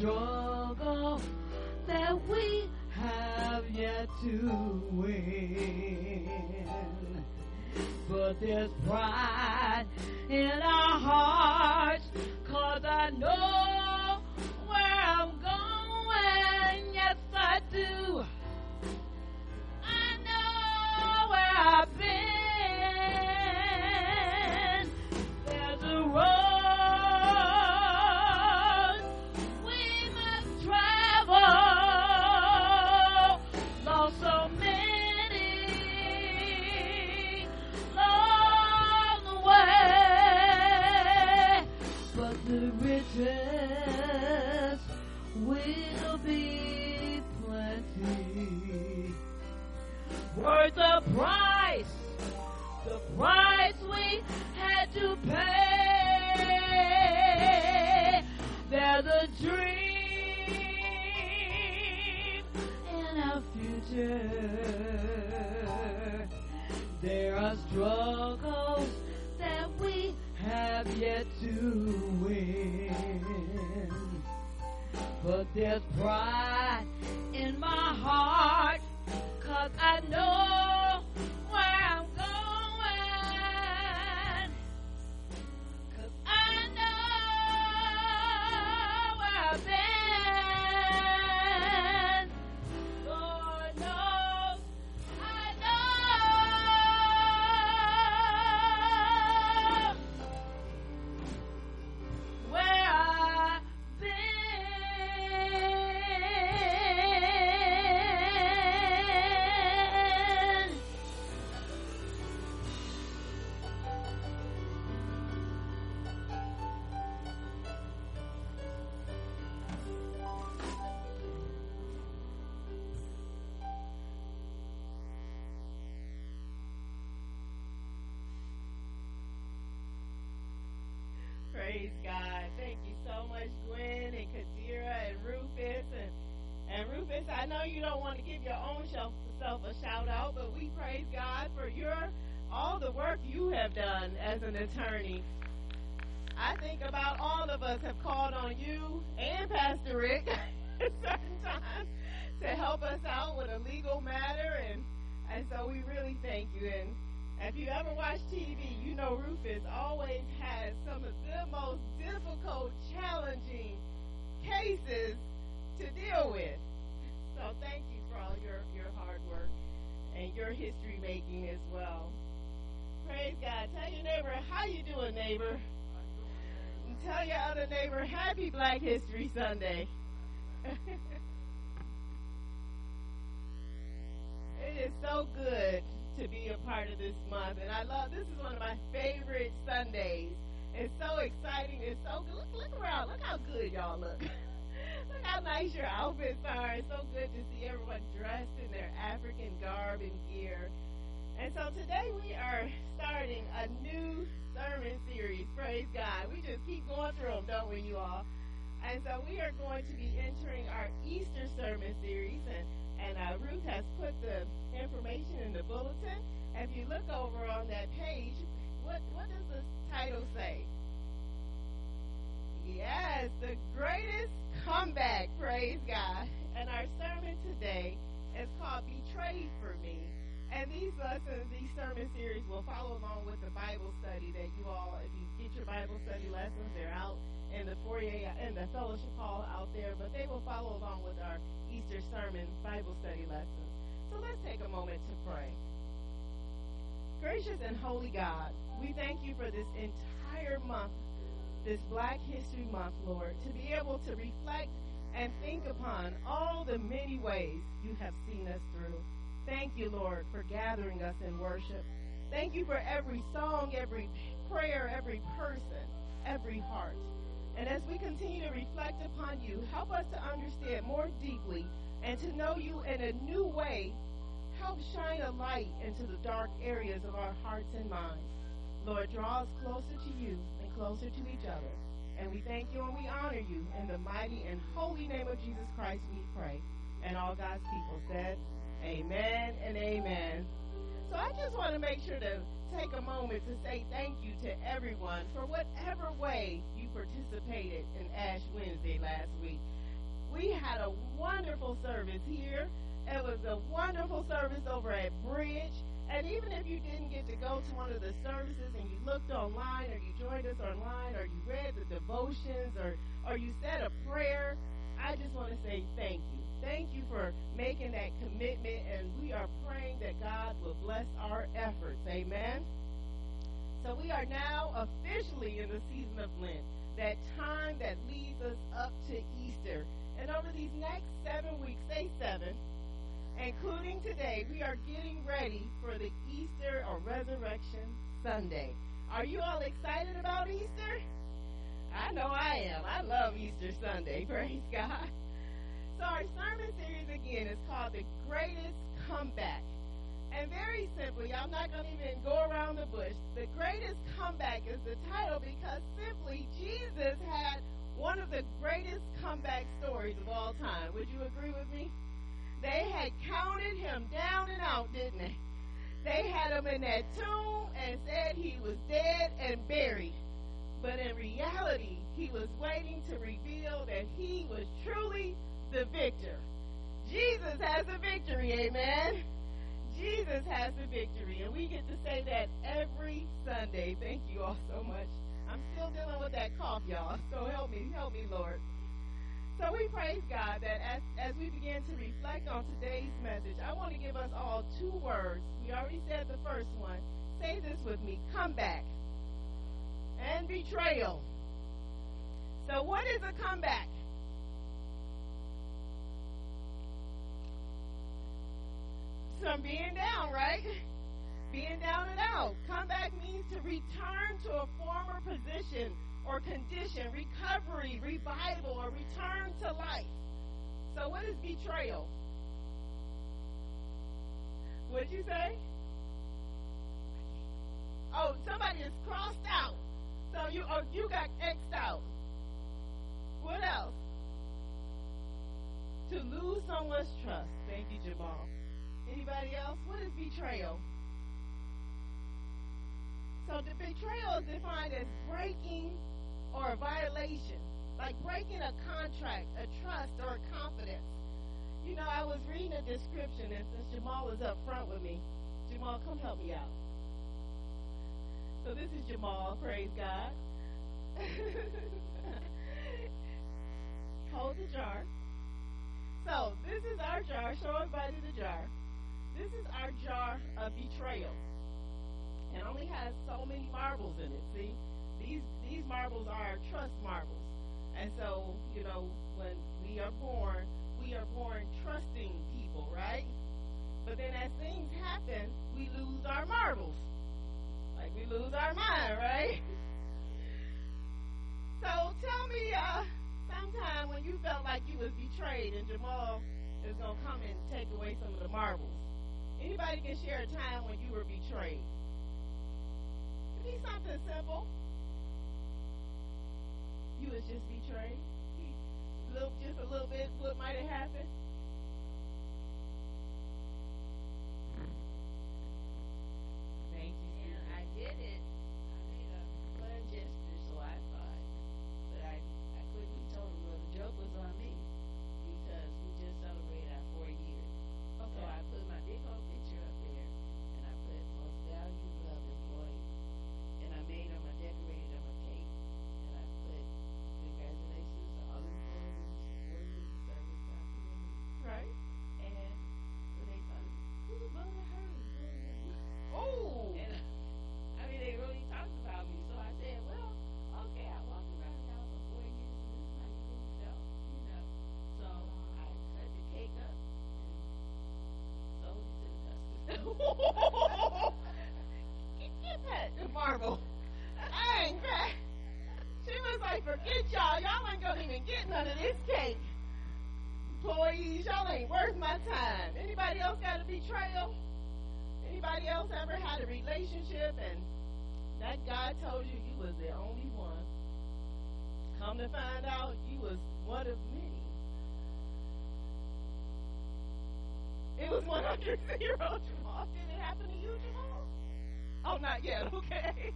Struggle that we have yet to win. But there's pride in our hearts, cause I know There are struggles that we have yet to win. But there's pride in my heart, cause I know I think about all of us have called on you and Pastor Rick at certain times to help us out with a legal matter, and and so we really thank you. And if you ever watch TV, you know Rufus always has some of the most difficult, challenging cases to deal with. So thank you for all your, your hard work and your history making as well. Praise God. Tell your neighbor, how you doing, neighbor? And tell your other neighbor, happy Black History Sunday. it is so good to be a part of this month. And I love this is one of my favorite Sundays. It's so exciting. It's so good. Look, look around. Look how good y'all look. look how nice your outfits are. It's so good to see everyone dressed in their African garb and gear. And so today we are starting a new sermon series. Praise God. We just keep going through them, don't we, you all? And so we are going to be entering our Easter sermon series. And and uh, Ruth has put the information in the bulletin. If you look over on that page, what what does the title say? Yes, the greatest comeback, praise God. And our sermon today is called Betrayed for Me. And these lessons, these sermon series will follow along with the Bible study that you all, if you get your Bible study lessons, they're out in the foyer, in the fellowship hall out there, but they will follow along with our Easter sermon Bible study lessons. So let's take a moment to pray. Gracious and holy God, we thank you for this entire month, this Black History Month, Lord, to be able to reflect and think upon all the many ways you have seen us through. Thank you, Lord, for gathering us in worship. Thank you for every song, every prayer, every person, every heart. And as we continue to reflect upon you, help us to understand more deeply and to know you in a new way. Help shine a light into the dark areas of our hearts and minds. Lord, draw us closer to you and closer to each other. And we thank you and we honor you. In the mighty and holy name of Jesus Christ, we pray. And all God's people said, Amen and amen. So I just want to make sure to take a moment to say thank you to everyone for whatever way you participated in Ash Wednesday last week. We had a wonderful service here. It was a wonderful service over at Bridge. And even if you didn't get to go to one of the services and you looked online or you joined us online or you read the devotions or, or you said a prayer, I just want to say thank you. Thank you for making that commitment, and we are praying that God will bless our efforts. Amen. So we are now officially in the season of Lent, that time that leads us up to Easter. And over these next seven weeks, say seven, including today, we are getting ready for the Easter or Resurrection Sunday. Are you all excited about Easter? I know I am. I love Easter Sunday. Praise God. So our sermon series again is called The Greatest Comeback. And very simply, I'm not going to even go around the bush. The Greatest Comeback is the title because simply Jesus had one of the greatest comeback stories of all time. Would you agree with me? They had counted him down and out, didn't they? They had him in that tomb and said he was dead and buried. But in reality, he was waiting to reveal that he was truly the victor. Jesus has the victory, amen. Jesus has the victory, and we get to say that every Sunday. Thank you all so much. I'm still dealing with that cough, y'all. So help me, help me, Lord. So we praise God that as, as we begin to reflect on today's message, I want to give us all two words. We already said the first one. Say this with me comeback and betrayal. So, what is a comeback? Some being down, right? Being down and out. Comeback means to return to a former position or condition, recovery, revival, or return to life. So, what is betrayal? What'd you say? Oh, somebody is crossed out. So you oh, you got X'd out. What else? To lose someone's trust. Thank you, Jamal. Anybody else? What is betrayal? So the betrayal is defined as breaking or a violation, like breaking a contract, a trust, or a confidence. You know, I was reading a description, and since Jamal is up front with me, Jamal, come help me out. So this is Jamal, praise God. Hold the jar. So this is our jar. Show everybody the jar. This is our jar of betrayal. It only has so many marbles in it. See, these these marbles are trust marbles, and so you know when we are born, we are born trusting people, right? But then as things happen, we lose our marbles. Like we lose our mind, right? So tell me uh, sometime when you felt like you was betrayed and Jamal is to come and take away some of the marbles. Anybody can share a time when you were betrayed? It be something simple. You was just betrayed. Little, just a little bit. What might have happened? Forget y'all. Y'all ain't gonna even get none of this cake. Employees, y'all ain't worth my time. Anybody else got a betrayal? Anybody else ever had a relationship and that guy told you you was the only one? Come to find out, you was one of many. It was 100 zero, Jamal. Did it happen to you, Jamal? Oh, not yet. Okay.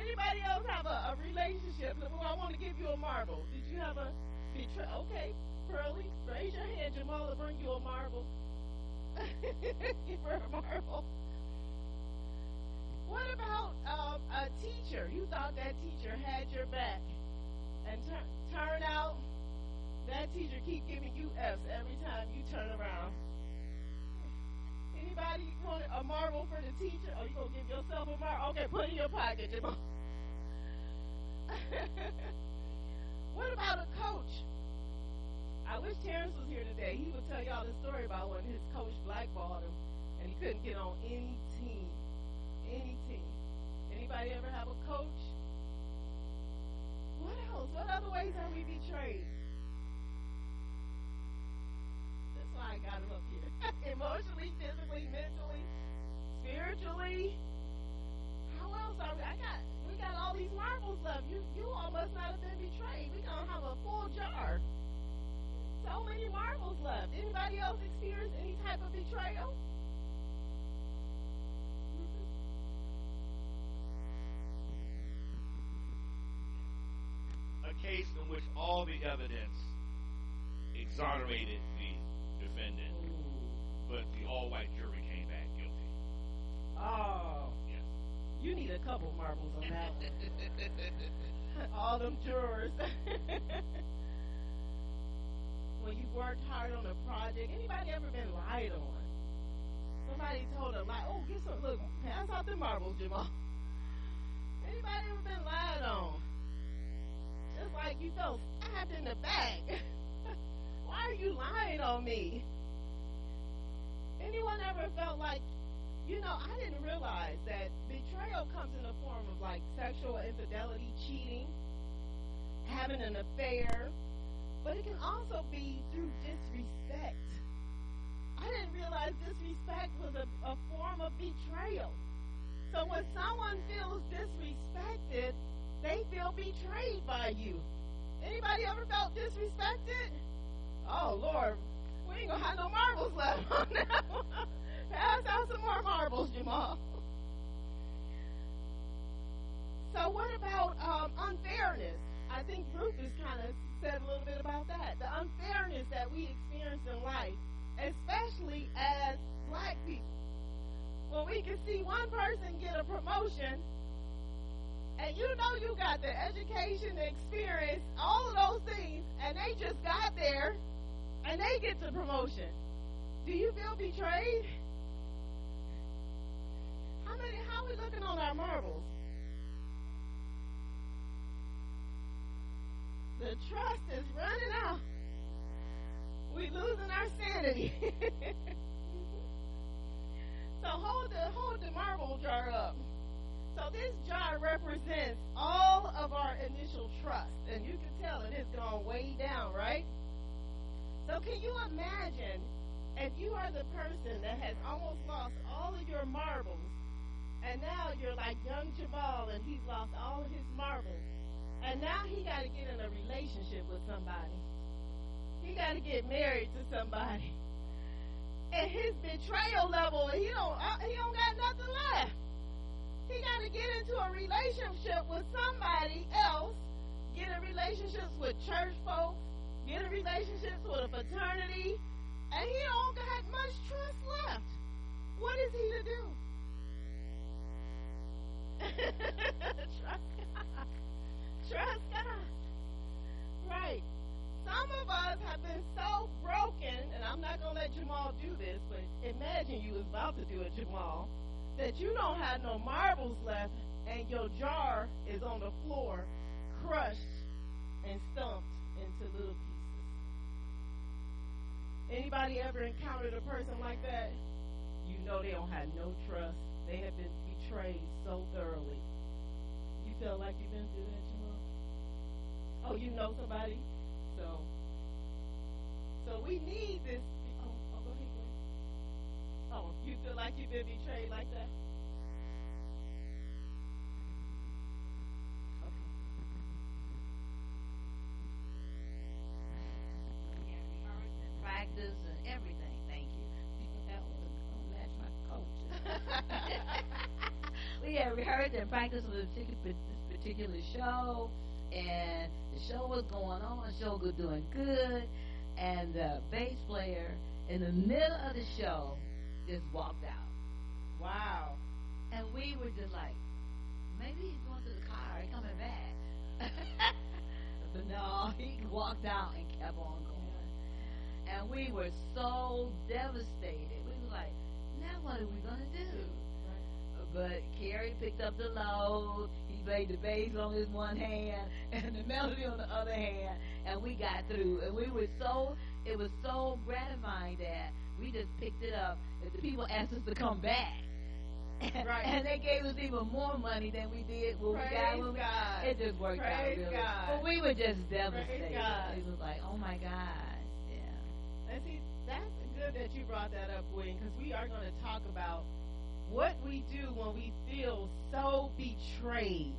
Anybody else have a, a relationship? Well, I want to give you a marble. Did you have a betrayal? Okay, Pearlie, raise your hand. Jamal will bring you a marble. give her a marble. What about um, a teacher? You thought that teacher had your back, and tur- turn out that teacher keep giving you F's every time you turn around. Anybody want a marble for the teacher? Or you gonna give yourself a marble? Okay, put it in your pocket, what about a coach? I wish Terrence was here today. He would tell y'all the story about when his coach blackballed him and he couldn't get on any team. Any team. Anybody ever have a coach? What else? What other ways have we betrayed? Why I got him up here. Emotionally, physically, mentally, spiritually. How else are we? I got we got all these marbles left. You you all must not have been betrayed. We gonna have a full jar. So many marbles left. Anybody else experience any type of betrayal? A case in which all the evidence exonerated the defendant, but the all-white jury came back guilty. Oh, Yes. you need a couple marbles on that one. all them jurors. when you worked hard on a project, anybody ever been lied on? Somebody told a lie. Oh, get some. Look, pass out the marbles, Jamal. Anybody ever been lied on? Just like you felt stabbed in the back. Why are you lying on me? Anyone ever felt like, you know, I didn't realize that betrayal comes in the form of like sexual infidelity, cheating, having an affair, but it can also be through disrespect. I didn't realize disrespect was a, a form of betrayal. So when someone feels disrespected, they feel betrayed by you. Anybody ever felt disrespected? Oh Lord, we ain't gonna have no marbles left on that. Pass out some more marbles, Jamal. So what about um, unfairness? I think Rufus kind of said a little bit about that. The unfairness that we experience in life, especially as black people. When we can see one person get a promotion and you know you got the education, the experience, all of those things, and they just got there and they get the promotion. Do you feel betrayed? How many how are we looking on our marbles? The trust is running out. We losing our sanity. so hold the hold the marble jar up. So this jar represents all of our initial trust, and you can tell it has gone way down, right? So can you imagine if you are the person that has almost lost all of your marbles, and now you're like young Jamal, and he's lost all of his marbles, and now he got to get in a relationship with somebody. He got to get married to somebody, and his betrayal level, he don't uh, he don't got nothing left. He got to get into a relationship with somebody else, get in relationships with church folks, get in relationships with a fraternity, and he don't got much trust left. What is he to do? trust God. Trust God. Right. Some of us have been so broken, and I'm not going to let Jamal do this, but imagine you was about to do it, Jamal, that you don't have no marbles left, and your jar is on the floor, crushed and stumped into little pieces. Anybody ever encountered a person like that? You know they don't have no trust. They have been betrayed so thoroughly. You feel like you've been through that, Jamal? Oh, you know somebody? So, so we need this. Oh, oh go ahead, Gwen. Oh, you feel like you've been betrayed like that? Practice and everything. Thank you. That was gonna match my coach. we had rehearsed and practiced for this particular, this particular show, and the show was going on. The show was doing good, and the bass player in the middle of the show just walked out, Wow. and we were just like, maybe he's going to the car and coming back. but no, he walked out and kept on going. And we were so devastated. We were like, now what are we going to do? But Kerry picked up the load. He played the bass on his one hand and the melody on the other hand. And we got through. And we were so, it was so gratifying that we just picked it up. And the people asked us to come back. Right. and they gave us even more money than we did when we got Praise when we, God. It just worked out really. God. But we were just devastated. God. It was like, oh my yeah. And see, that's good that you brought that up, Gwen, because we are going to talk about what we do when we feel so betrayed.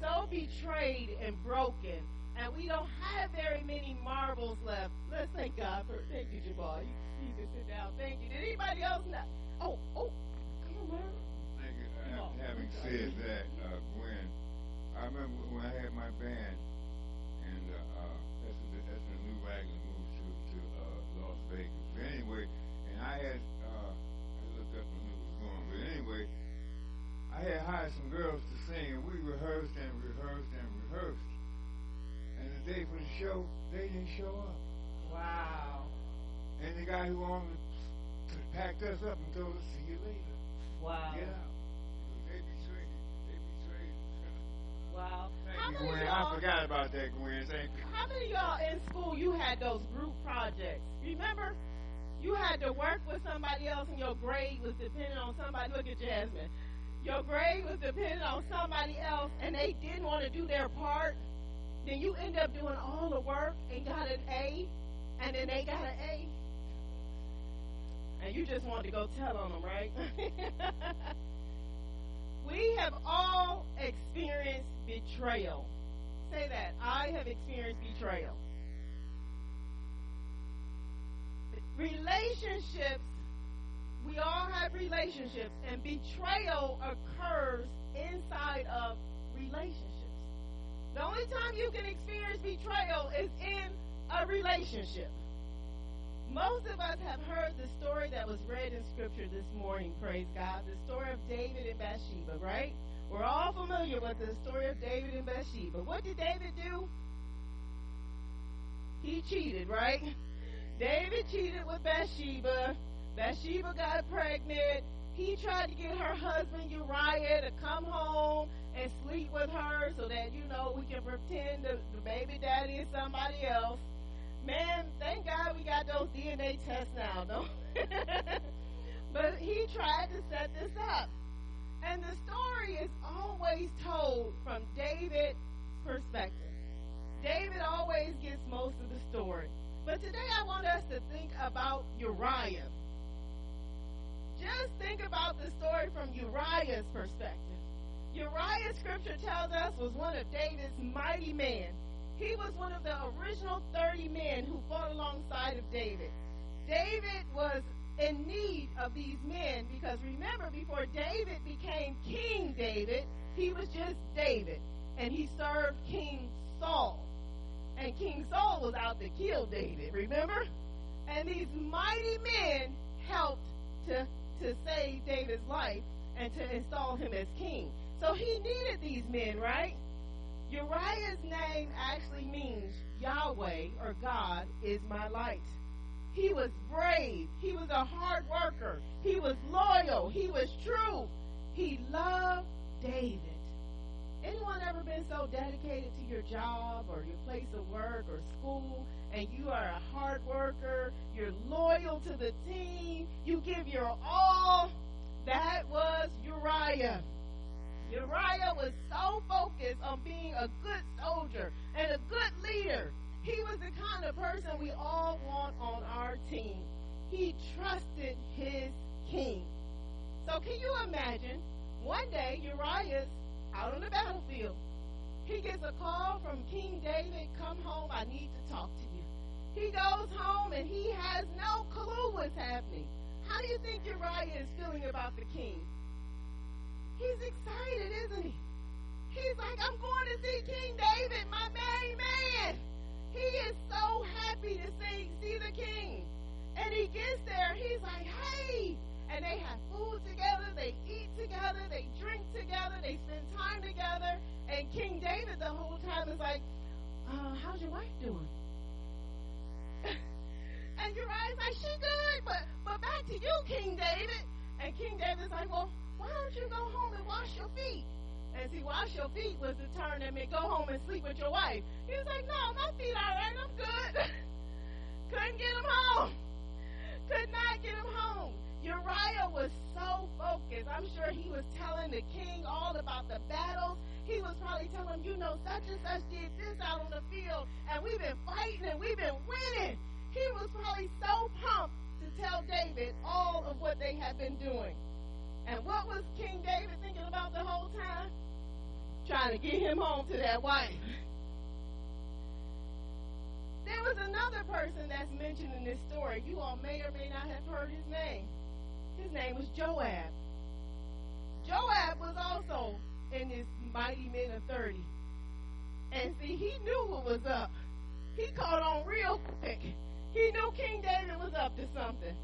So betrayed and broken. And we don't have very many marbles left. Let's thank God for Thank you, Jamal. You, you can sit down. Thank you. Did anybody else know? Oh, oh. Come on. Thank you. Uh, having said that, uh, Gwen, I remember when I had my band, I had uh, I looked up and what was going. But anyway, I had hired some girls to sing, and we rehearsed and rehearsed and rehearsed. And the day for the show, they didn't show up. Wow. And the guy who owned it packed us up and told us, "See you later." Wow. Get out. They betrayed. They betrayed. Wow. Thank How you, many Gwen. I forgot about that, Gwen. Thank you. How many of y'all in school you had those group projects? Remember? You had to work with somebody else and your grade was dependent on somebody. Look at Jasmine. Your grade was dependent on somebody else and they didn't want to do their part. Then you end up doing all the work and got an A and then they got an A. And you just wanted to go tell on them, right? we have all experienced betrayal. Say that. I have experienced betrayal. Relationships, we all have relationships, and betrayal occurs inside of relationships. The only time you can experience betrayal is in a relationship. Most of us have heard the story that was read in Scripture this morning, praise God, the story of David and Bathsheba, right? We're all familiar with the story of David and Bathsheba. What did David do? He cheated, right? David cheated with Bathsheba. Bathsheba got pregnant. He tried to get her husband Uriah to come home and sleep with her so that, you know, we can pretend the, the baby daddy is somebody else. Man, thank God we got those DNA tests now, no? but he tried to set this up. And the story is always told from David's perspective. David always gets most of the story. But today I want us to think about Uriah. Just think about the story from Uriah's perspective. Uriah, scripture tells us, was one of David's mighty men. He was one of the original 30 men who fought alongside of David. David was in need of these men because remember, before David became King David, he was just David. And he served King Saul. And King Saul was out to kill David, remember? And these mighty men helped to, to save David's life and to install him as king. So he needed these men, right? Uriah's name actually means Yahweh or God is my light. He was brave. He was a hard worker. He was loyal. He was true. He loved David. Anyone ever been so dedicated to your job or your place of work or school and you are a hard worker, you're loyal to the team, you give your all? That was Uriah. Uriah was so focused on being a good soldier and a good leader. He was the kind of person we all want on our team. He trusted his king. So can you imagine? One day Uriah's out on the battlefield. He gets a call from King David, come home, I need to talk to you. He goes home and he has no clue what's happening. How do you think Uriah is feeling about the king? He's excited, isn't he? He's like, I'm going to see King David, my main man. He is so happy to see, see the king. And he gets there, he's like, hey. And they have food together, they eat together, they drink together, they spend time together. And King David the whole time is like, uh, how's your wife doing? and Uriah's like, she good, but but back to you, King David. And King David's like, well, why don't you go home and wash your feet? And see, wash your feet was the turn that meant go home and sleep with your wife. He was like, no, my feet all right, I'm good. Couldn't get him home. Could not get him home. Uriah was so focused. I'm sure he was telling the king all about the battles. He was probably telling him, you know, such and such did this out on the field, and we've been fighting and we've been winning. He was probably so pumped to tell David all of what they had been doing. And what was King David thinking about the whole time? Trying to get him home to that wife. There was another person that's mentioned in this story. You all may or may not have heard his name. His name was Joab. Joab was also in this mighty men of 30. And see, he knew what was up. He caught on real quick. He knew King David was up to something.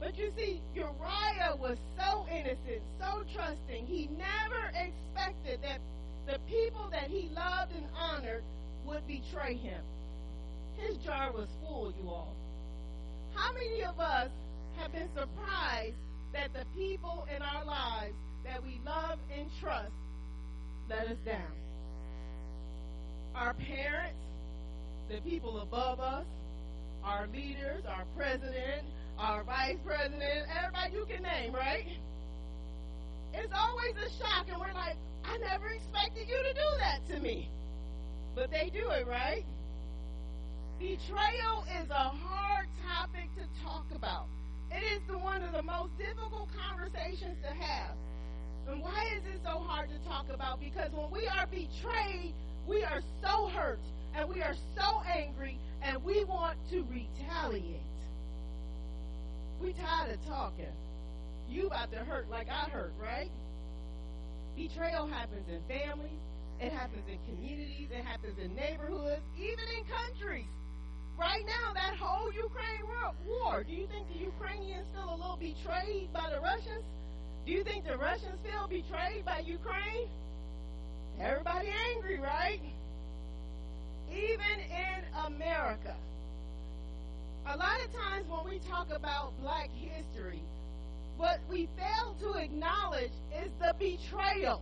But you see, Uriah was so innocent, so trusting. He never expected that the people that he loved and honored would betray him. His jar was full, you all. How many of us have been surprised that the people in our lives that we love and trust let us down? Our parents, the people above us, our leaders, our president, our vice president, everybody you can name, right? It's always a shock, and we're like, I never expected you to do that to me. But they do it, right? Betrayal is a hard topic to talk about. It is the one of the most difficult conversations to have. And why is it so hard to talk about? Because when we are betrayed, we are so hurt and we are so angry and we want to retaliate. We tired of talking. You about to hurt like I hurt, right? Betrayal happens in families, it happens in communities, it happens in neighborhoods, even in countries. Right now, that whole Ukraine war, do you think the Ukrainians feel a little betrayed by the Russians? Do you think the Russians feel betrayed by Ukraine? Everybody angry, right? Even in America. A lot of times when we talk about black history, what we fail to acknowledge is the betrayal.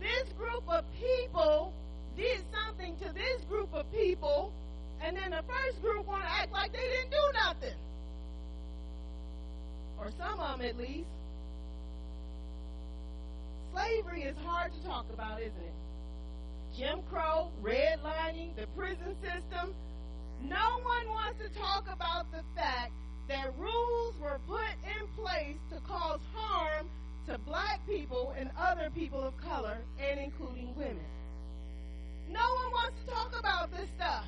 This group of people did something to this group of people, and then the first group want to act like they didn't do nothing. Or some of them at least. Slavery is hard to talk about, isn't it? Jim Crow, redlining, the prison system. No one wants to talk about the fact that rules were put in place to cause harm to black people and other people of color, and including women. No one wants to talk about this stuff.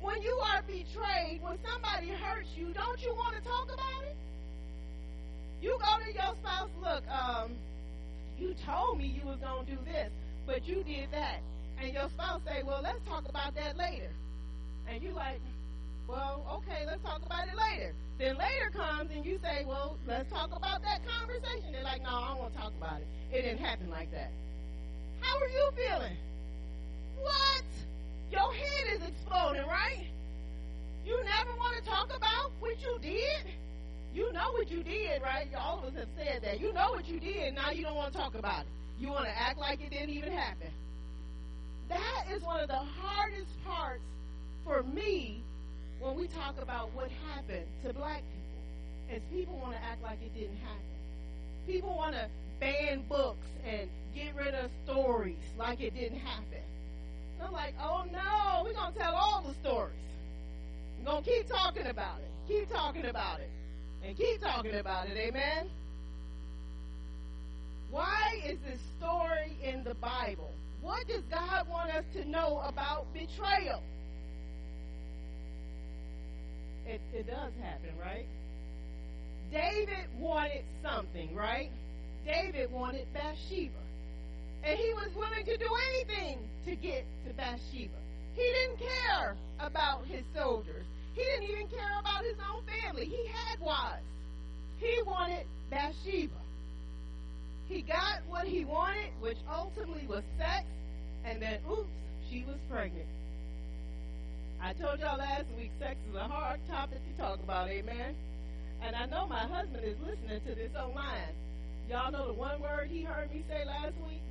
When you are betrayed, when somebody hurts you, don't you want to talk about it? You go to your spouse, look, um, you told me you was going to do this, but you did that. And your spouse say, well, let's talk about that later. And you like, well, okay, let's talk about it later. Then later comes and you say, well, let's talk about that conversation. They're like, no, I don't want to talk about it. It didn't happen like that. How are you feeling? What? Your head is exploding, right? You never want to talk about what you did? You know what you did, right? All of us have said that. You know what you did, now you don't want to talk about it. You want to act like it didn't even happen. That is one of the hardest parts for me when we talk about what happened to black people. Is people want to act like it didn't happen. People want to ban books and get rid of stories like it didn't happen. I'm like, oh no, we're going to tell all the stories. We're going to keep talking about it, keep talking about it, and keep talking about it. Amen? Why is this story in the Bible? What does God want us to know about betrayal? It, it does happen, right? David wanted something, right? David wanted Bathsheba. And he was willing to do anything to get to Bathsheba. He didn't care about his soldiers. He didn't even care about his own family. He had wives. He wanted Bathsheba. He got what he wanted, which ultimately was sex, and then, oops, she was pregnant. I told y'all last week sex is a hard topic to talk about, amen? And I know my husband is listening to this online. Y'all know the one word he heard me say last week?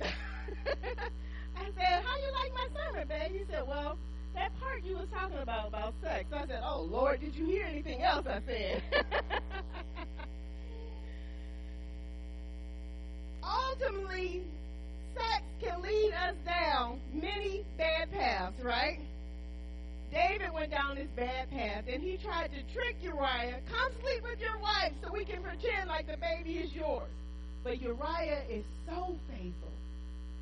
I said, How you like my sermon, babe? He said, Well, that part you was talking about about sex. I said, Oh Lord, did you hear anything else I said? Ultimately, sex can lead us down many bad paths, right? David went down this bad path and he tried to trick Uriah, come sleep with your wife so we can pretend like the baby is yours. But Uriah is so faithful.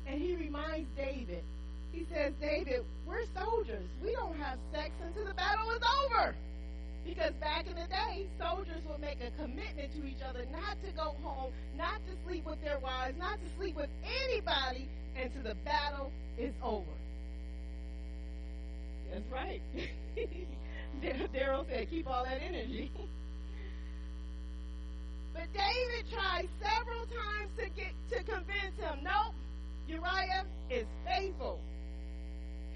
And he reminds David, he says, David, we're soldiers. We don't have sex until the battle is over. Because back in the day, soldiers would make a commitment to each other not to go home, not to sleep with their wives, not to sleep with anybody until the battle is over. That's right. Daryl said, keep all that energy. but David tried several times to get to convince him, nope, Uriah is faithful.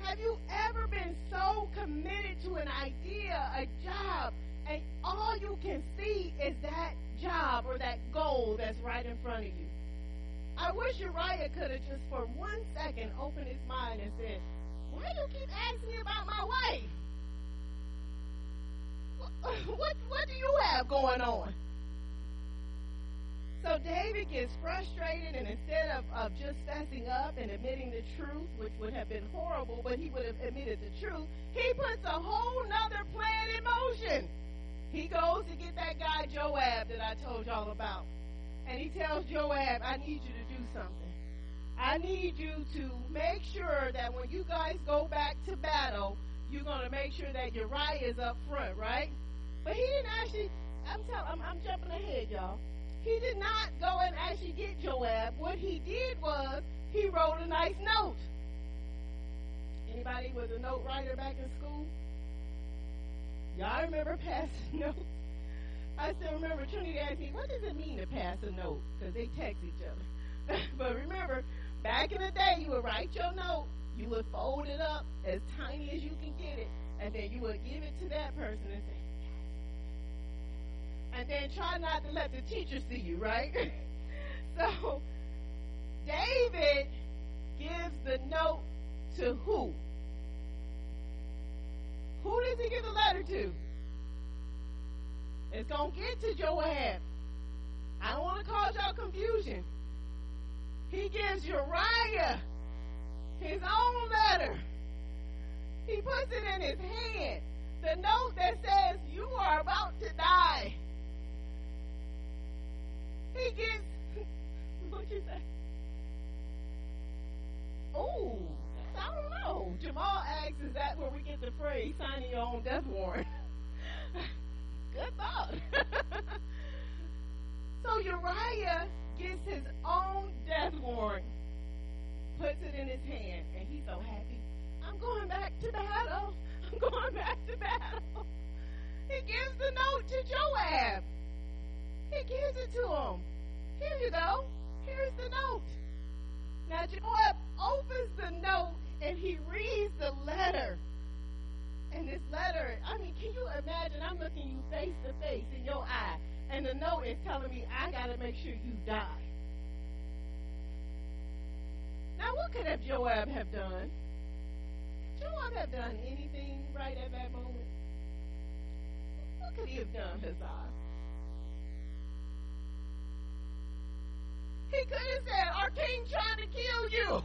Have you ever been so committed to an idea, a job, and all you can see is that job or that goal that's right in front of you? I wish Uriah could have just for one second opened his mind and said, Why do you keep asking me about my wife? What, what do you have going on? So David gets frustrated, and instead of, of just fessing up and admitting the truth, which would have been horrible, but he would have admitted the truth, he puts a whole nother plan in motion. He goes to get that guy Joab that I told y'all about. And he tells Joab, I need you to do something. I need you to make sure that when you guys go back to battle, you're going to make sure that Uriah is up front, right? But he didn't actually, I'm, tell, I'm, I'm jumping ahead, y'all. He did not go and actually get Joab. What he did was he wrote a nice note. Anybody was a note writer back in school? Y'all remember passing notes? I still remember Trinity asked me, what does it mean to pass a note? Because they text each other. but remember, back in the day, you would write your note, you would fold it up as tiny as you can get it, and then you would give it to that person and say, and then try not to let the teacher see you, right? so David gives the note to who? Who does he give the letter to? It's going to get to Joab. I don't want to cause y'all confusion. He gives Uriah his own letter. He puts it in his hand. The note that says, You are about to die. Gets, what you say? Oh, I don't know. Jamal asks, is that where we get the phrase, signing your own death warrant? Good thought. so Uriah gets his own death warrant, puts it in his hand, and he's so happy. I'm going back to battle. I'm going back to battle. He gives the note to Joab. He gives it to him. Here you go. Here's the note. Now Joab opens the note and he reads the letter. And this letter, I mean, can you imagine? I'm looking you face to face in your eye, and the note is telling me I got to make sure you die. Now, what could have Joab have done? Joab have done anything right at that moment? What could he have done, Huzzah? He could have said, our king trying to kill you.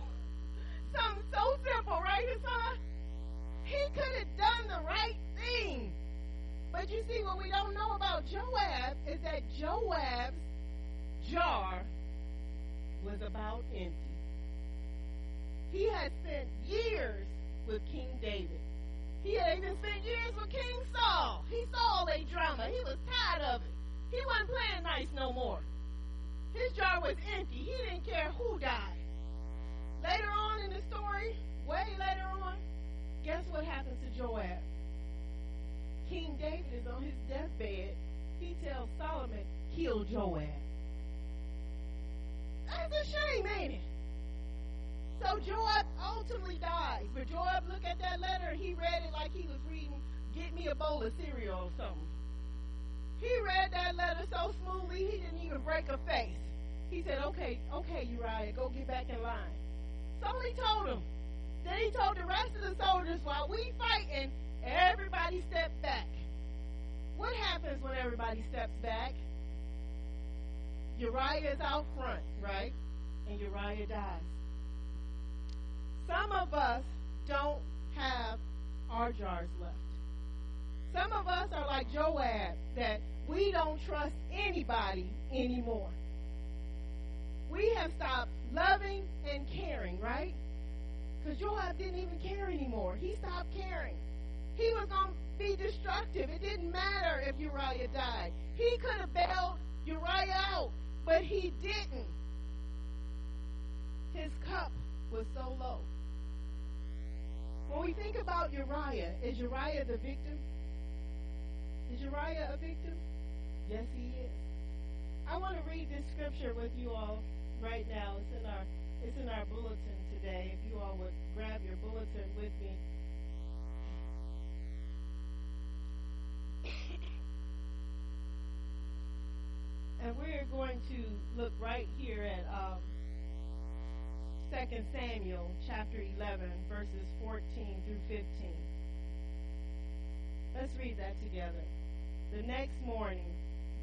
Something so simple, right, Hassan? He could have done the right thing. But you see, what we don't know about Joab is that Joab's jar was about empty. He had spent years with King David. He had even spent years with King Saul. He saw all that drama. He was tired of it. He wasn't playing nice no more. His jar was empty. He didn't care who died. Later on in the story, way later on, guess what happens to Joab? King David is on his deathbed. He tells Solomon, kill Joab. That's a shame, ain't it? So Joab ultimately dies. But Joab looked at that letter he read it like he was reading, get me a bowl of cereal or something. He read that letter so smoothly he didn't even break a face. He said, okay, okay, Uriah, go get back in line. So he told him. Then he told the rest of the soldiers, while we fighting, everybody step back. What happens when everybody steps back? Uriah is out front, right? And Uriah dies. Some of us don't have our jars left. Some of us are like Joab, that we don't trust anybody anymore. We have stopped loving and caring, right? Because Joab didn't even care anymore. He stopped caring. He was going to be destructive. It didn't matter if Uriah died. He could have bailed Uriah out, but he didn't. His cup was so low. When we think about Uriah, is Uriah the victim? Is Uriah a victim? Yes, he is. I want to read this scripture with you all right now. It's in our it's in our bulletin today. If you all would grab your bulletin with me. and we're going to look right here at um, 2 Samuel chapter 11, verses 14 through 15. Let's read that together. The next morning,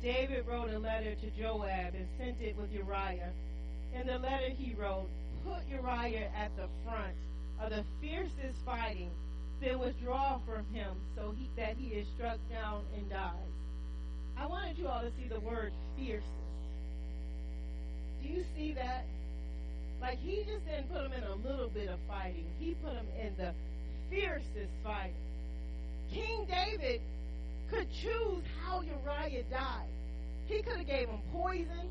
David wrote a letter to Joab and sent it with Uriah. In the letter he wrote, Put Uriah at the front of the fiercest fighting, then withdraw from him so he, that he is struck down and dies. I wanted you all to see the word fiercest. Do you see that? Like he just didn't put him in a little bit of fighting. He put him in the fiercest fighting. King David could choose how Uriah died. He could have gave him poison.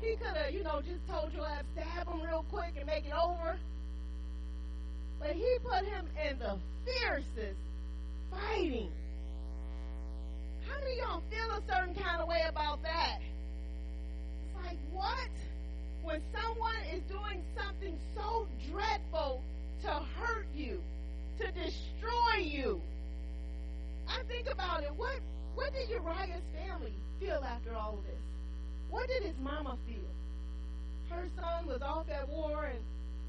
He could have, you know, just told Joab, stab him real quick and make it over. But he put him in the fiercest fighting. How of y'all feel a certain kind of way about that? It's like, what? When someone is doing something so dreadful to hurt you, to destroy you. I think about it. What what did Uriah's family feel after all of this? What did his mama feel? Her son was off at war and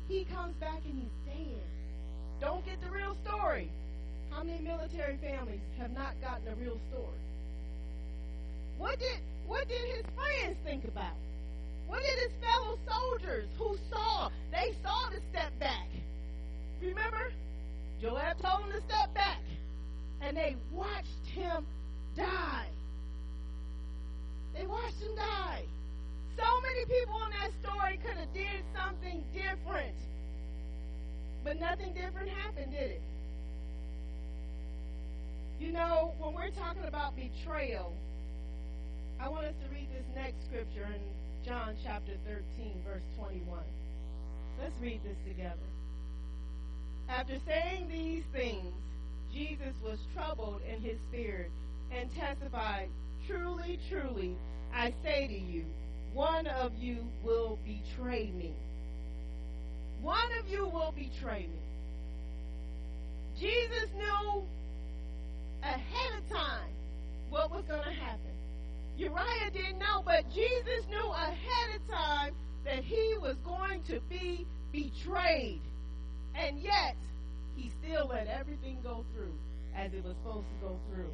he comes back and he's dead. Don't get the real story. How many military families have not gotten a real story? What did what did his friends think about? What did his fellow soldiers who saw? They saw the step back. Remember? Joab told him to step back. And they watched him die. They watched him die. So many people in that story could have did something different. But nothing different happened, did it? You know, when we're talking about betrayal, I want us to read this next scripture in John chapter 13, verse 21. Let's read this together. After saying these things, Jesus was troubled in his spirit and testified, Truly, truly, I say to you, one of you will betray me. One of you will betray me. Jesus knew ahead of time what was going to happen. Uriah didn't know, but Jesus knew ahead of time that he was going to be betrayed. And yet, he still let everything go through as it was supposed to go through.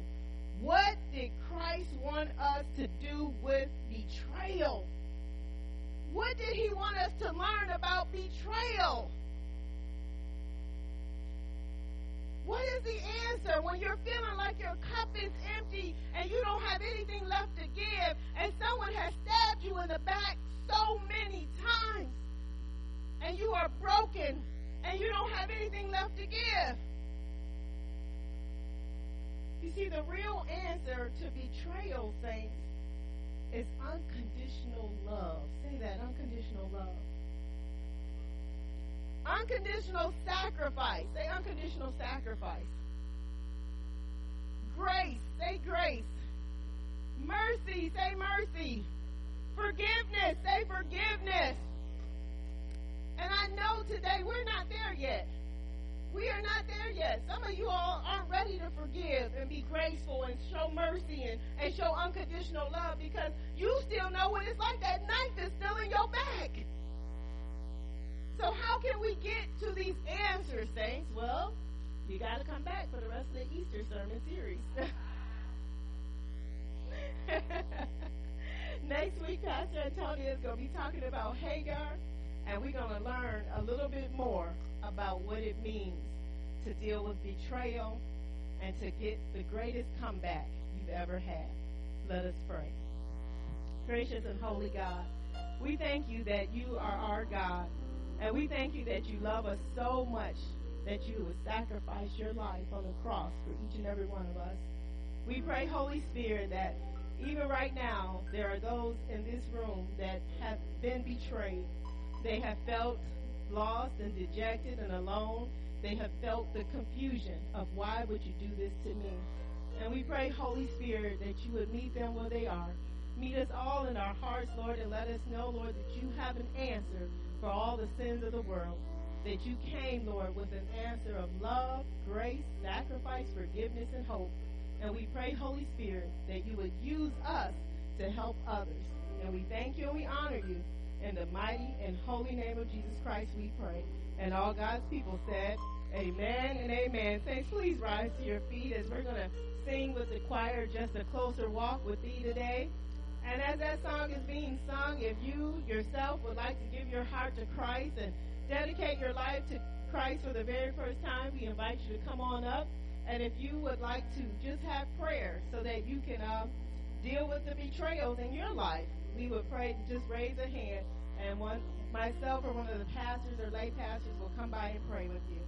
What did Christ want us to do with betrayal? What did he want us to learn about betrayal? What is the answer when you're feeling like your cup is empty and you don't have anything left to give and someone has stabbed you in the back so many times and you are broken and you don't have anything left to give? You see, the real answer to betrayal, saints, is unconditional love. Say that unconditional love. Unconditional sacrifice. Say unconditional sacrifice. Grace. Say grace. Mercy. Say mercy. Forgiveness. Say forgiveness. And I know today we're not there yet. We are not there yet. Some of you all aren't ready to forgive and be graceful and show mercy and, and show unconditional love because you still know what it's like. That knife is still in your back. So how can we get to these answers, saints? Well, you got to come back for the rest of the Easter sermon series. Next week, Pastor Antonio is going to be talking about Hagar, and we're going to learn a little bit more about what it means to deal with betrayal and to get the greatest comeback you've ever had. Let us pray. Gracious and holy God, we thank you that you are our God, and we thank you that you love us so much that you would sacrifice your life on the cross for each and every one of us. We pray, Holy Spirit, that even right now, there are those in this room that have been betrayed. They have felt lost and dejected and alone. They have felt the confusion of why would you do this to me? And we pray, Holy Spirit, that you would meet them where they are. Meet us all in our hearts, Lord, and let us know, Lord, that you have an answer for all the sins of the world. That you came, Lord, with an answer of love, grace, sacrifice, forgiveness, and hope. And we pray, Holy Spirit, that you would use us to help others. And we thank you and we honor you. In the mighty and holy name of Jesus Christ, we pray. And all God's people said, Amen and amen. Saints, please rise to your feet as we're going to sing with the choir just a closer walk with thee today. And as that song is being sung, if you yourself would like to give your heart to Christ and dedicate your life to Christ for the very first time, we invite you to come on up. And if you would like to just have prayer so that you can uh, deal with the betrayals in your life, we would pray, just raise a hand, and one, myself or one of the pastors or lay pastors will come by and pray with you.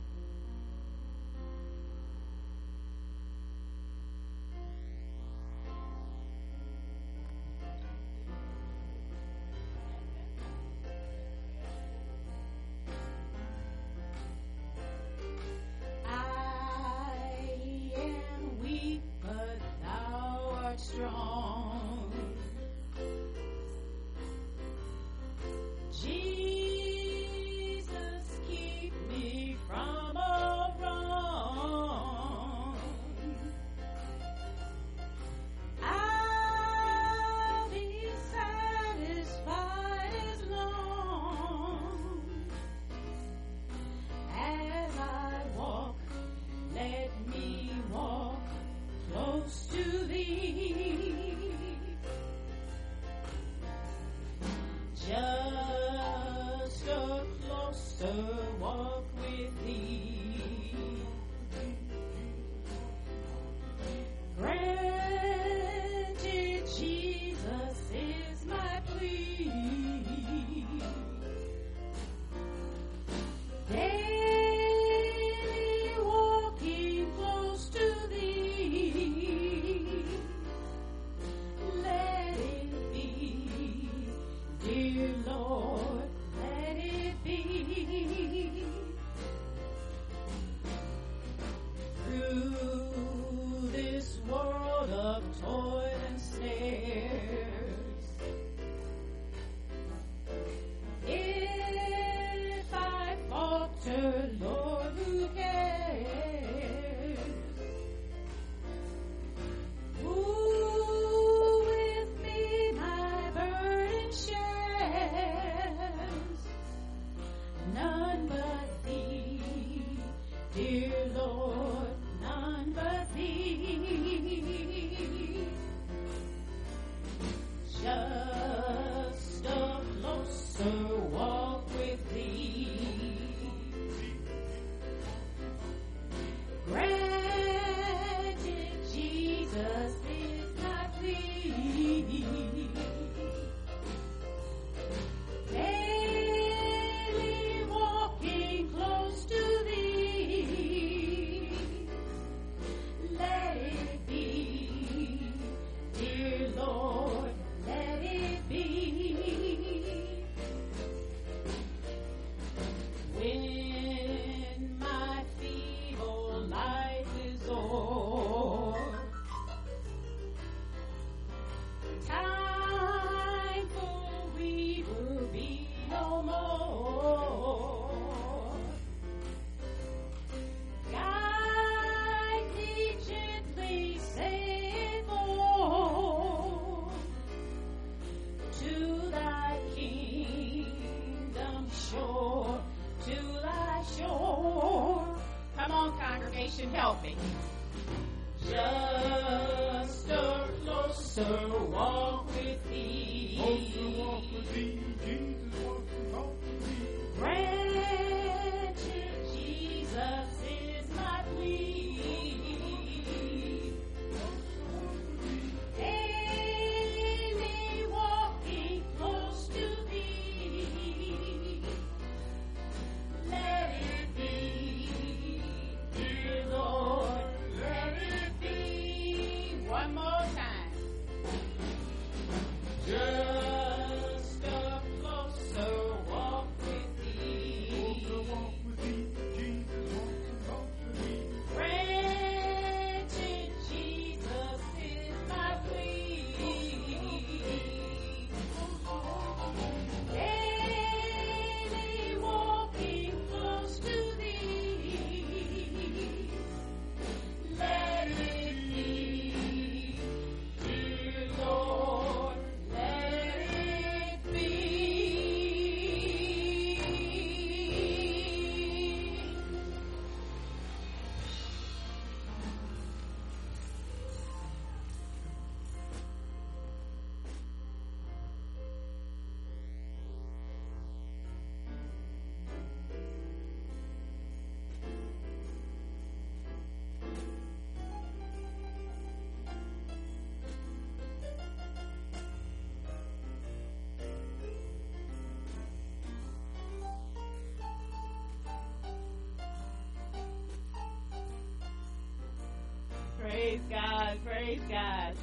Praise God, praise God.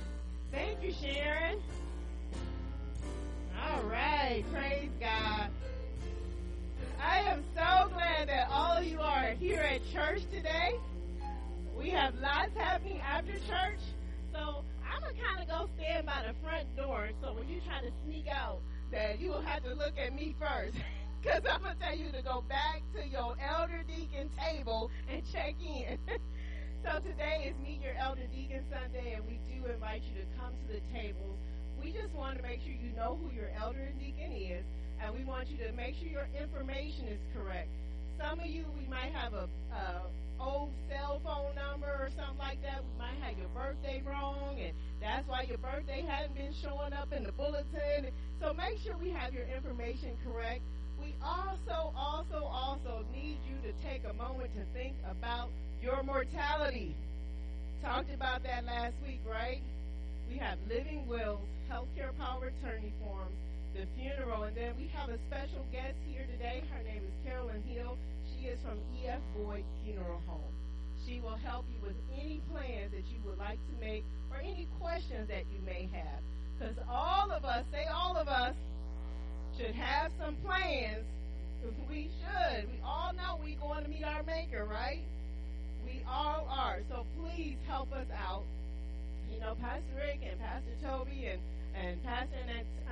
Thank you, Sharon. All right, praise God. I am so glad that all of you are here at church today. We have lots happening after church, so I'm gonna kind of go stand by the front door. So when you try to sneak out, that you will have to look at me first. Because I'm going to tell you to go back to your elder deacon table and check in. Today is Meet Your Elder Deacon Sunday, and we do invite you to come to the tables. We just want to make sure you know who your elder and deacon is, and we want you to make sure your information is correct. Some of you, we might have a, a old cell phone number or something like that. We might have your birthday wrong, and that's why your birthday hadn't been showing up in the bulletin. So make sure we have your information correct. We also, also, also need you to take a moment to think about your mortality. Talked about that last week, right? We have living wills, healthcare power attorney forms, the funeral, and then we have a special guest here today. Her name is Carolyn Hill. She is from E.F. Boyd Funeral Home. She will help you with any plans that you would like to make or any questions that you may have. Because all of us, say all of us, should have some plans. We should. We all know we're going to meet our Maker, right? We all are. So please help us out. You know, Pastor Rick and Pastor Toby and, and Pastor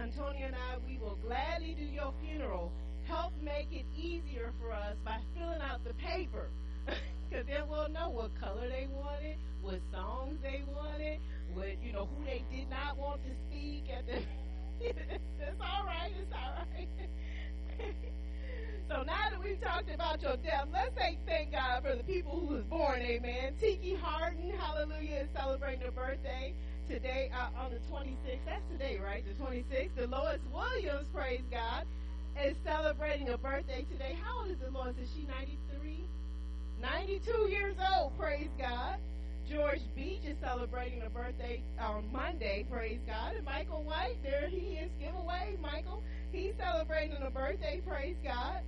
Antonio and I, we will gladly do your funeral. Help make it easier for us by filling out the paper. Because then we'll know what color they wanted, what songs they wanted, what, you know, who they did not want to speak at the. it's all right. It's all right. So now that we've talked about your death, let's say thank God for the people who was born, amen. Tiki Harden, hallelujah, is celebrating her birthday today uh, on the 26th. That's today, right? The 26th. Dolores Williams, praise God. is celebrating a birthday today. How old is the Lord? Is she 93? 92 years old, praise God. George Beach is celebrating a birthday on Monday, praise God. And Michael White, there he is, giveaway, Michael. He's celebrating a birthday, praise God.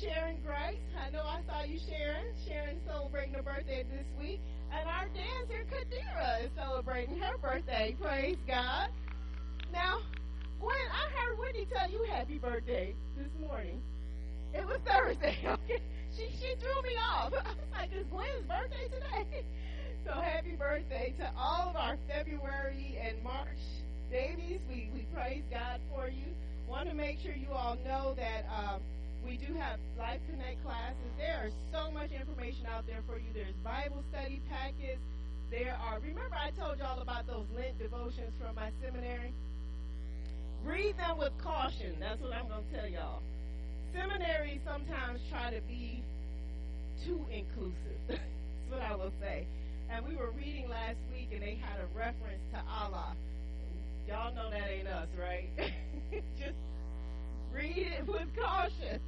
Sharon Grace, I know I saw you, Sharon. Sharon celebrating a birthday this week. And our dancer, Kadira, is celebrating her birthday, praise God. Now, Gwen, I heard Whitney tell you happy birthday this morning. It was Thursday, okay? She, she threw me off. I was like, it's Gwen's birthday today. So happy birthday to all of our February and March babies. We, we praise God for you. Want to make sure you all know that um, we do have Life Connect classes. There is so much information out there for you. There's Bible study packets. There are, remember I told y'all about those Lent devotions from my seminary? Read them with caution. That's what I'm going to tell y'all. Seminaries sometimes try to be too inclusive. That's what I will say. And we were reading last week and they had a reference to Allah. Y'all know that ain't us, right? Just read it with caution.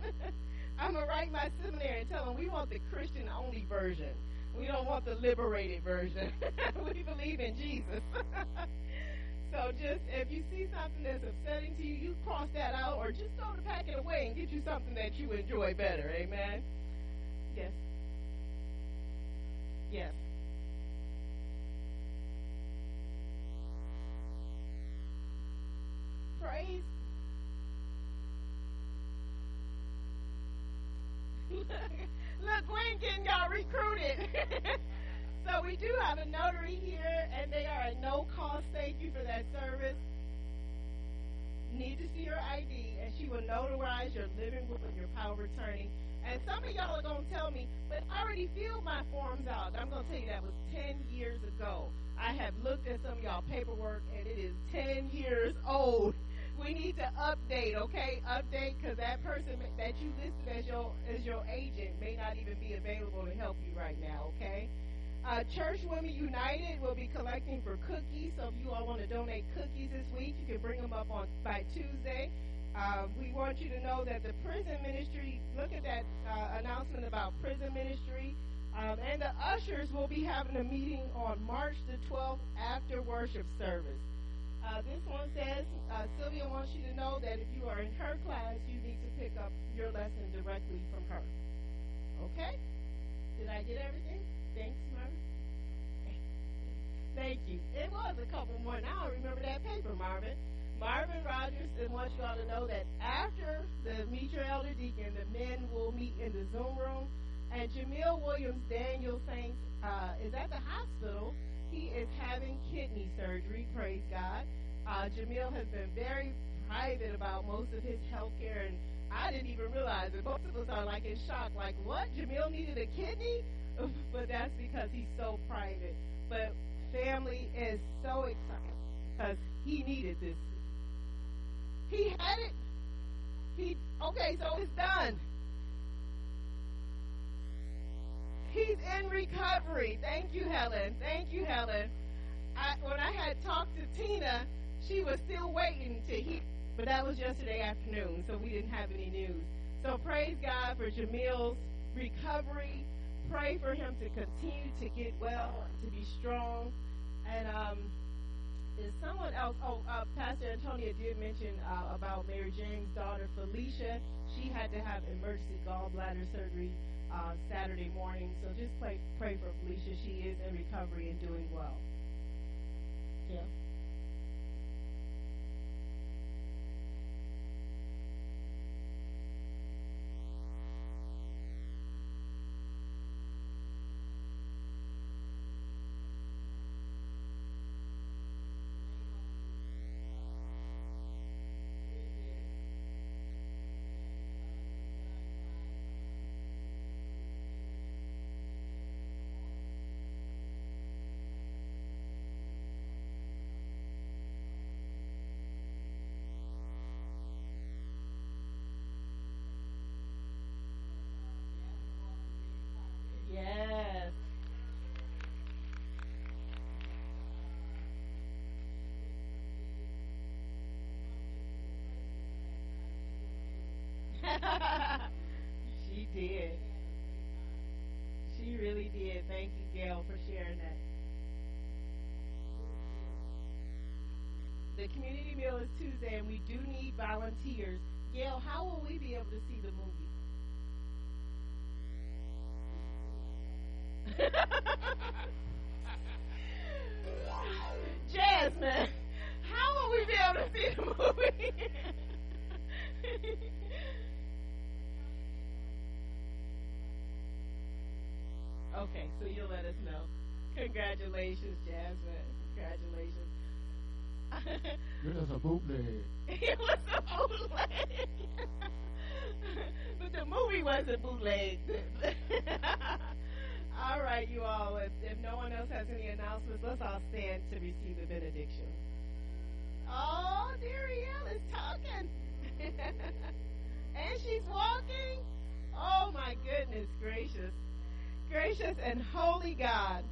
I'm going to write my seminary and tell them we want the Christian only version. We don't want the liberated version. we believe in Jesus. so just if you see something that's upsetting to you, you cross that out or just throw the packet away and get you something that you enjoy better. Amen. Yes. Yes. Praise. Look, Gwen getting y'all recruited. so we do have a notary here, and they are at no cost. Thank you for that service. Need to see your ID, and she will notarize your living will and your power of attorney. And some of y'all are going to tell me, but I already filled my forms out. I'm going to tell you that was 10 years ago. I have looked at some of y'all paperwork, and it is 10 years old. We need to update, okay? Update because that person that you listed as your as your agent may not even be available to help you right now, okay? Uh, Church Women United will be collecting for cookies. So if you all want to donate cookies this week, you can bring them up on by Tuesday. Uh, we want you to know that the prison ministry, look at that uh, announcement about prison ministry. Um, and the ushers will be having a meeting on March the 12th after worship service. Uh, this one says uh, Sylvia wants you to know that if you are in her class, you need to pick up your lesson directly from her. Okay? Did I get everything? Thanks, Marvin. Thank you. It was a couple more. Now I remember that paper, Marvin. Marvin Rogers wants you all to know that after the Meet Your Elder Deacon, the men will meet in the Zoom room. And Jamil Williams, Daniel Saints, uh, is at the hospital he is having kidney surgery, praise God. Uh, Jamil has been very private about most of his health care, and I didn't even realize it. Most of us are like in shock, like, what? Jamil needed a kidney? but that's because he's so private. But family is so excited because he needed this. He had it. He okay, so it's done. He's in recovery. Thank you, Helen. Thank you, Helen. I, when I had talked to Tina, she was still waiting to hear, but that was yesterday afternoon, so we didn't have any news. So praise God for Jamil's recovery. Pray for him to continue to get well, to be strong. And um, is someone else? Oh, uh, Pastor Antonia did mention uh, about Mary Jane's daughter Felicia. She had to have emergency gallbladder surgery uh, Saturday morning. So just pray, pray for Felicia. She is in recovery and doing well. Yeah. she did. She really did. Thank you, Gail, for sharing that. The community meal is Tuesday, and we do need volunteers. Gail, how will we be able to see the movie? So you'll let us know. Congratulations, Jasmine. Congratulations. It was a bootleg. it was a bootleg. but the movie wasn't bootleg. all right, you all. If, if no one else has any announcements, let's all stand to receive the benediction. Oh, Darielle is talking. and she's walking. Oh, my goodness gracious. Gracious and holy God,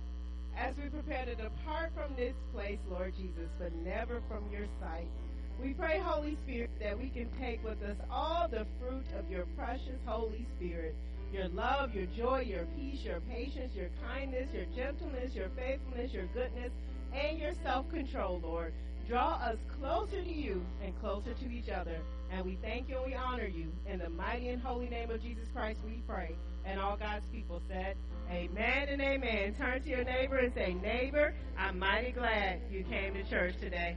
as we prepare to depart from this place, Lord Jesus, but never from your sight, we pray, Holy Spirit, that we can take with us all the fruit of your precious Holy Spirit your love, your joy, your peace, your patience, your kindness, your gentleness, your faithfulness, your goodness, and your self control, Lord. Draw us closer to you and closer to each other. And we thank you and we honor you. In the mighty and holy name of Jesus Christ, we pray. And all God's people said, Amen and amen. Turn to your neighbor and say, Neighbor, I'm mighty glad you came to church today.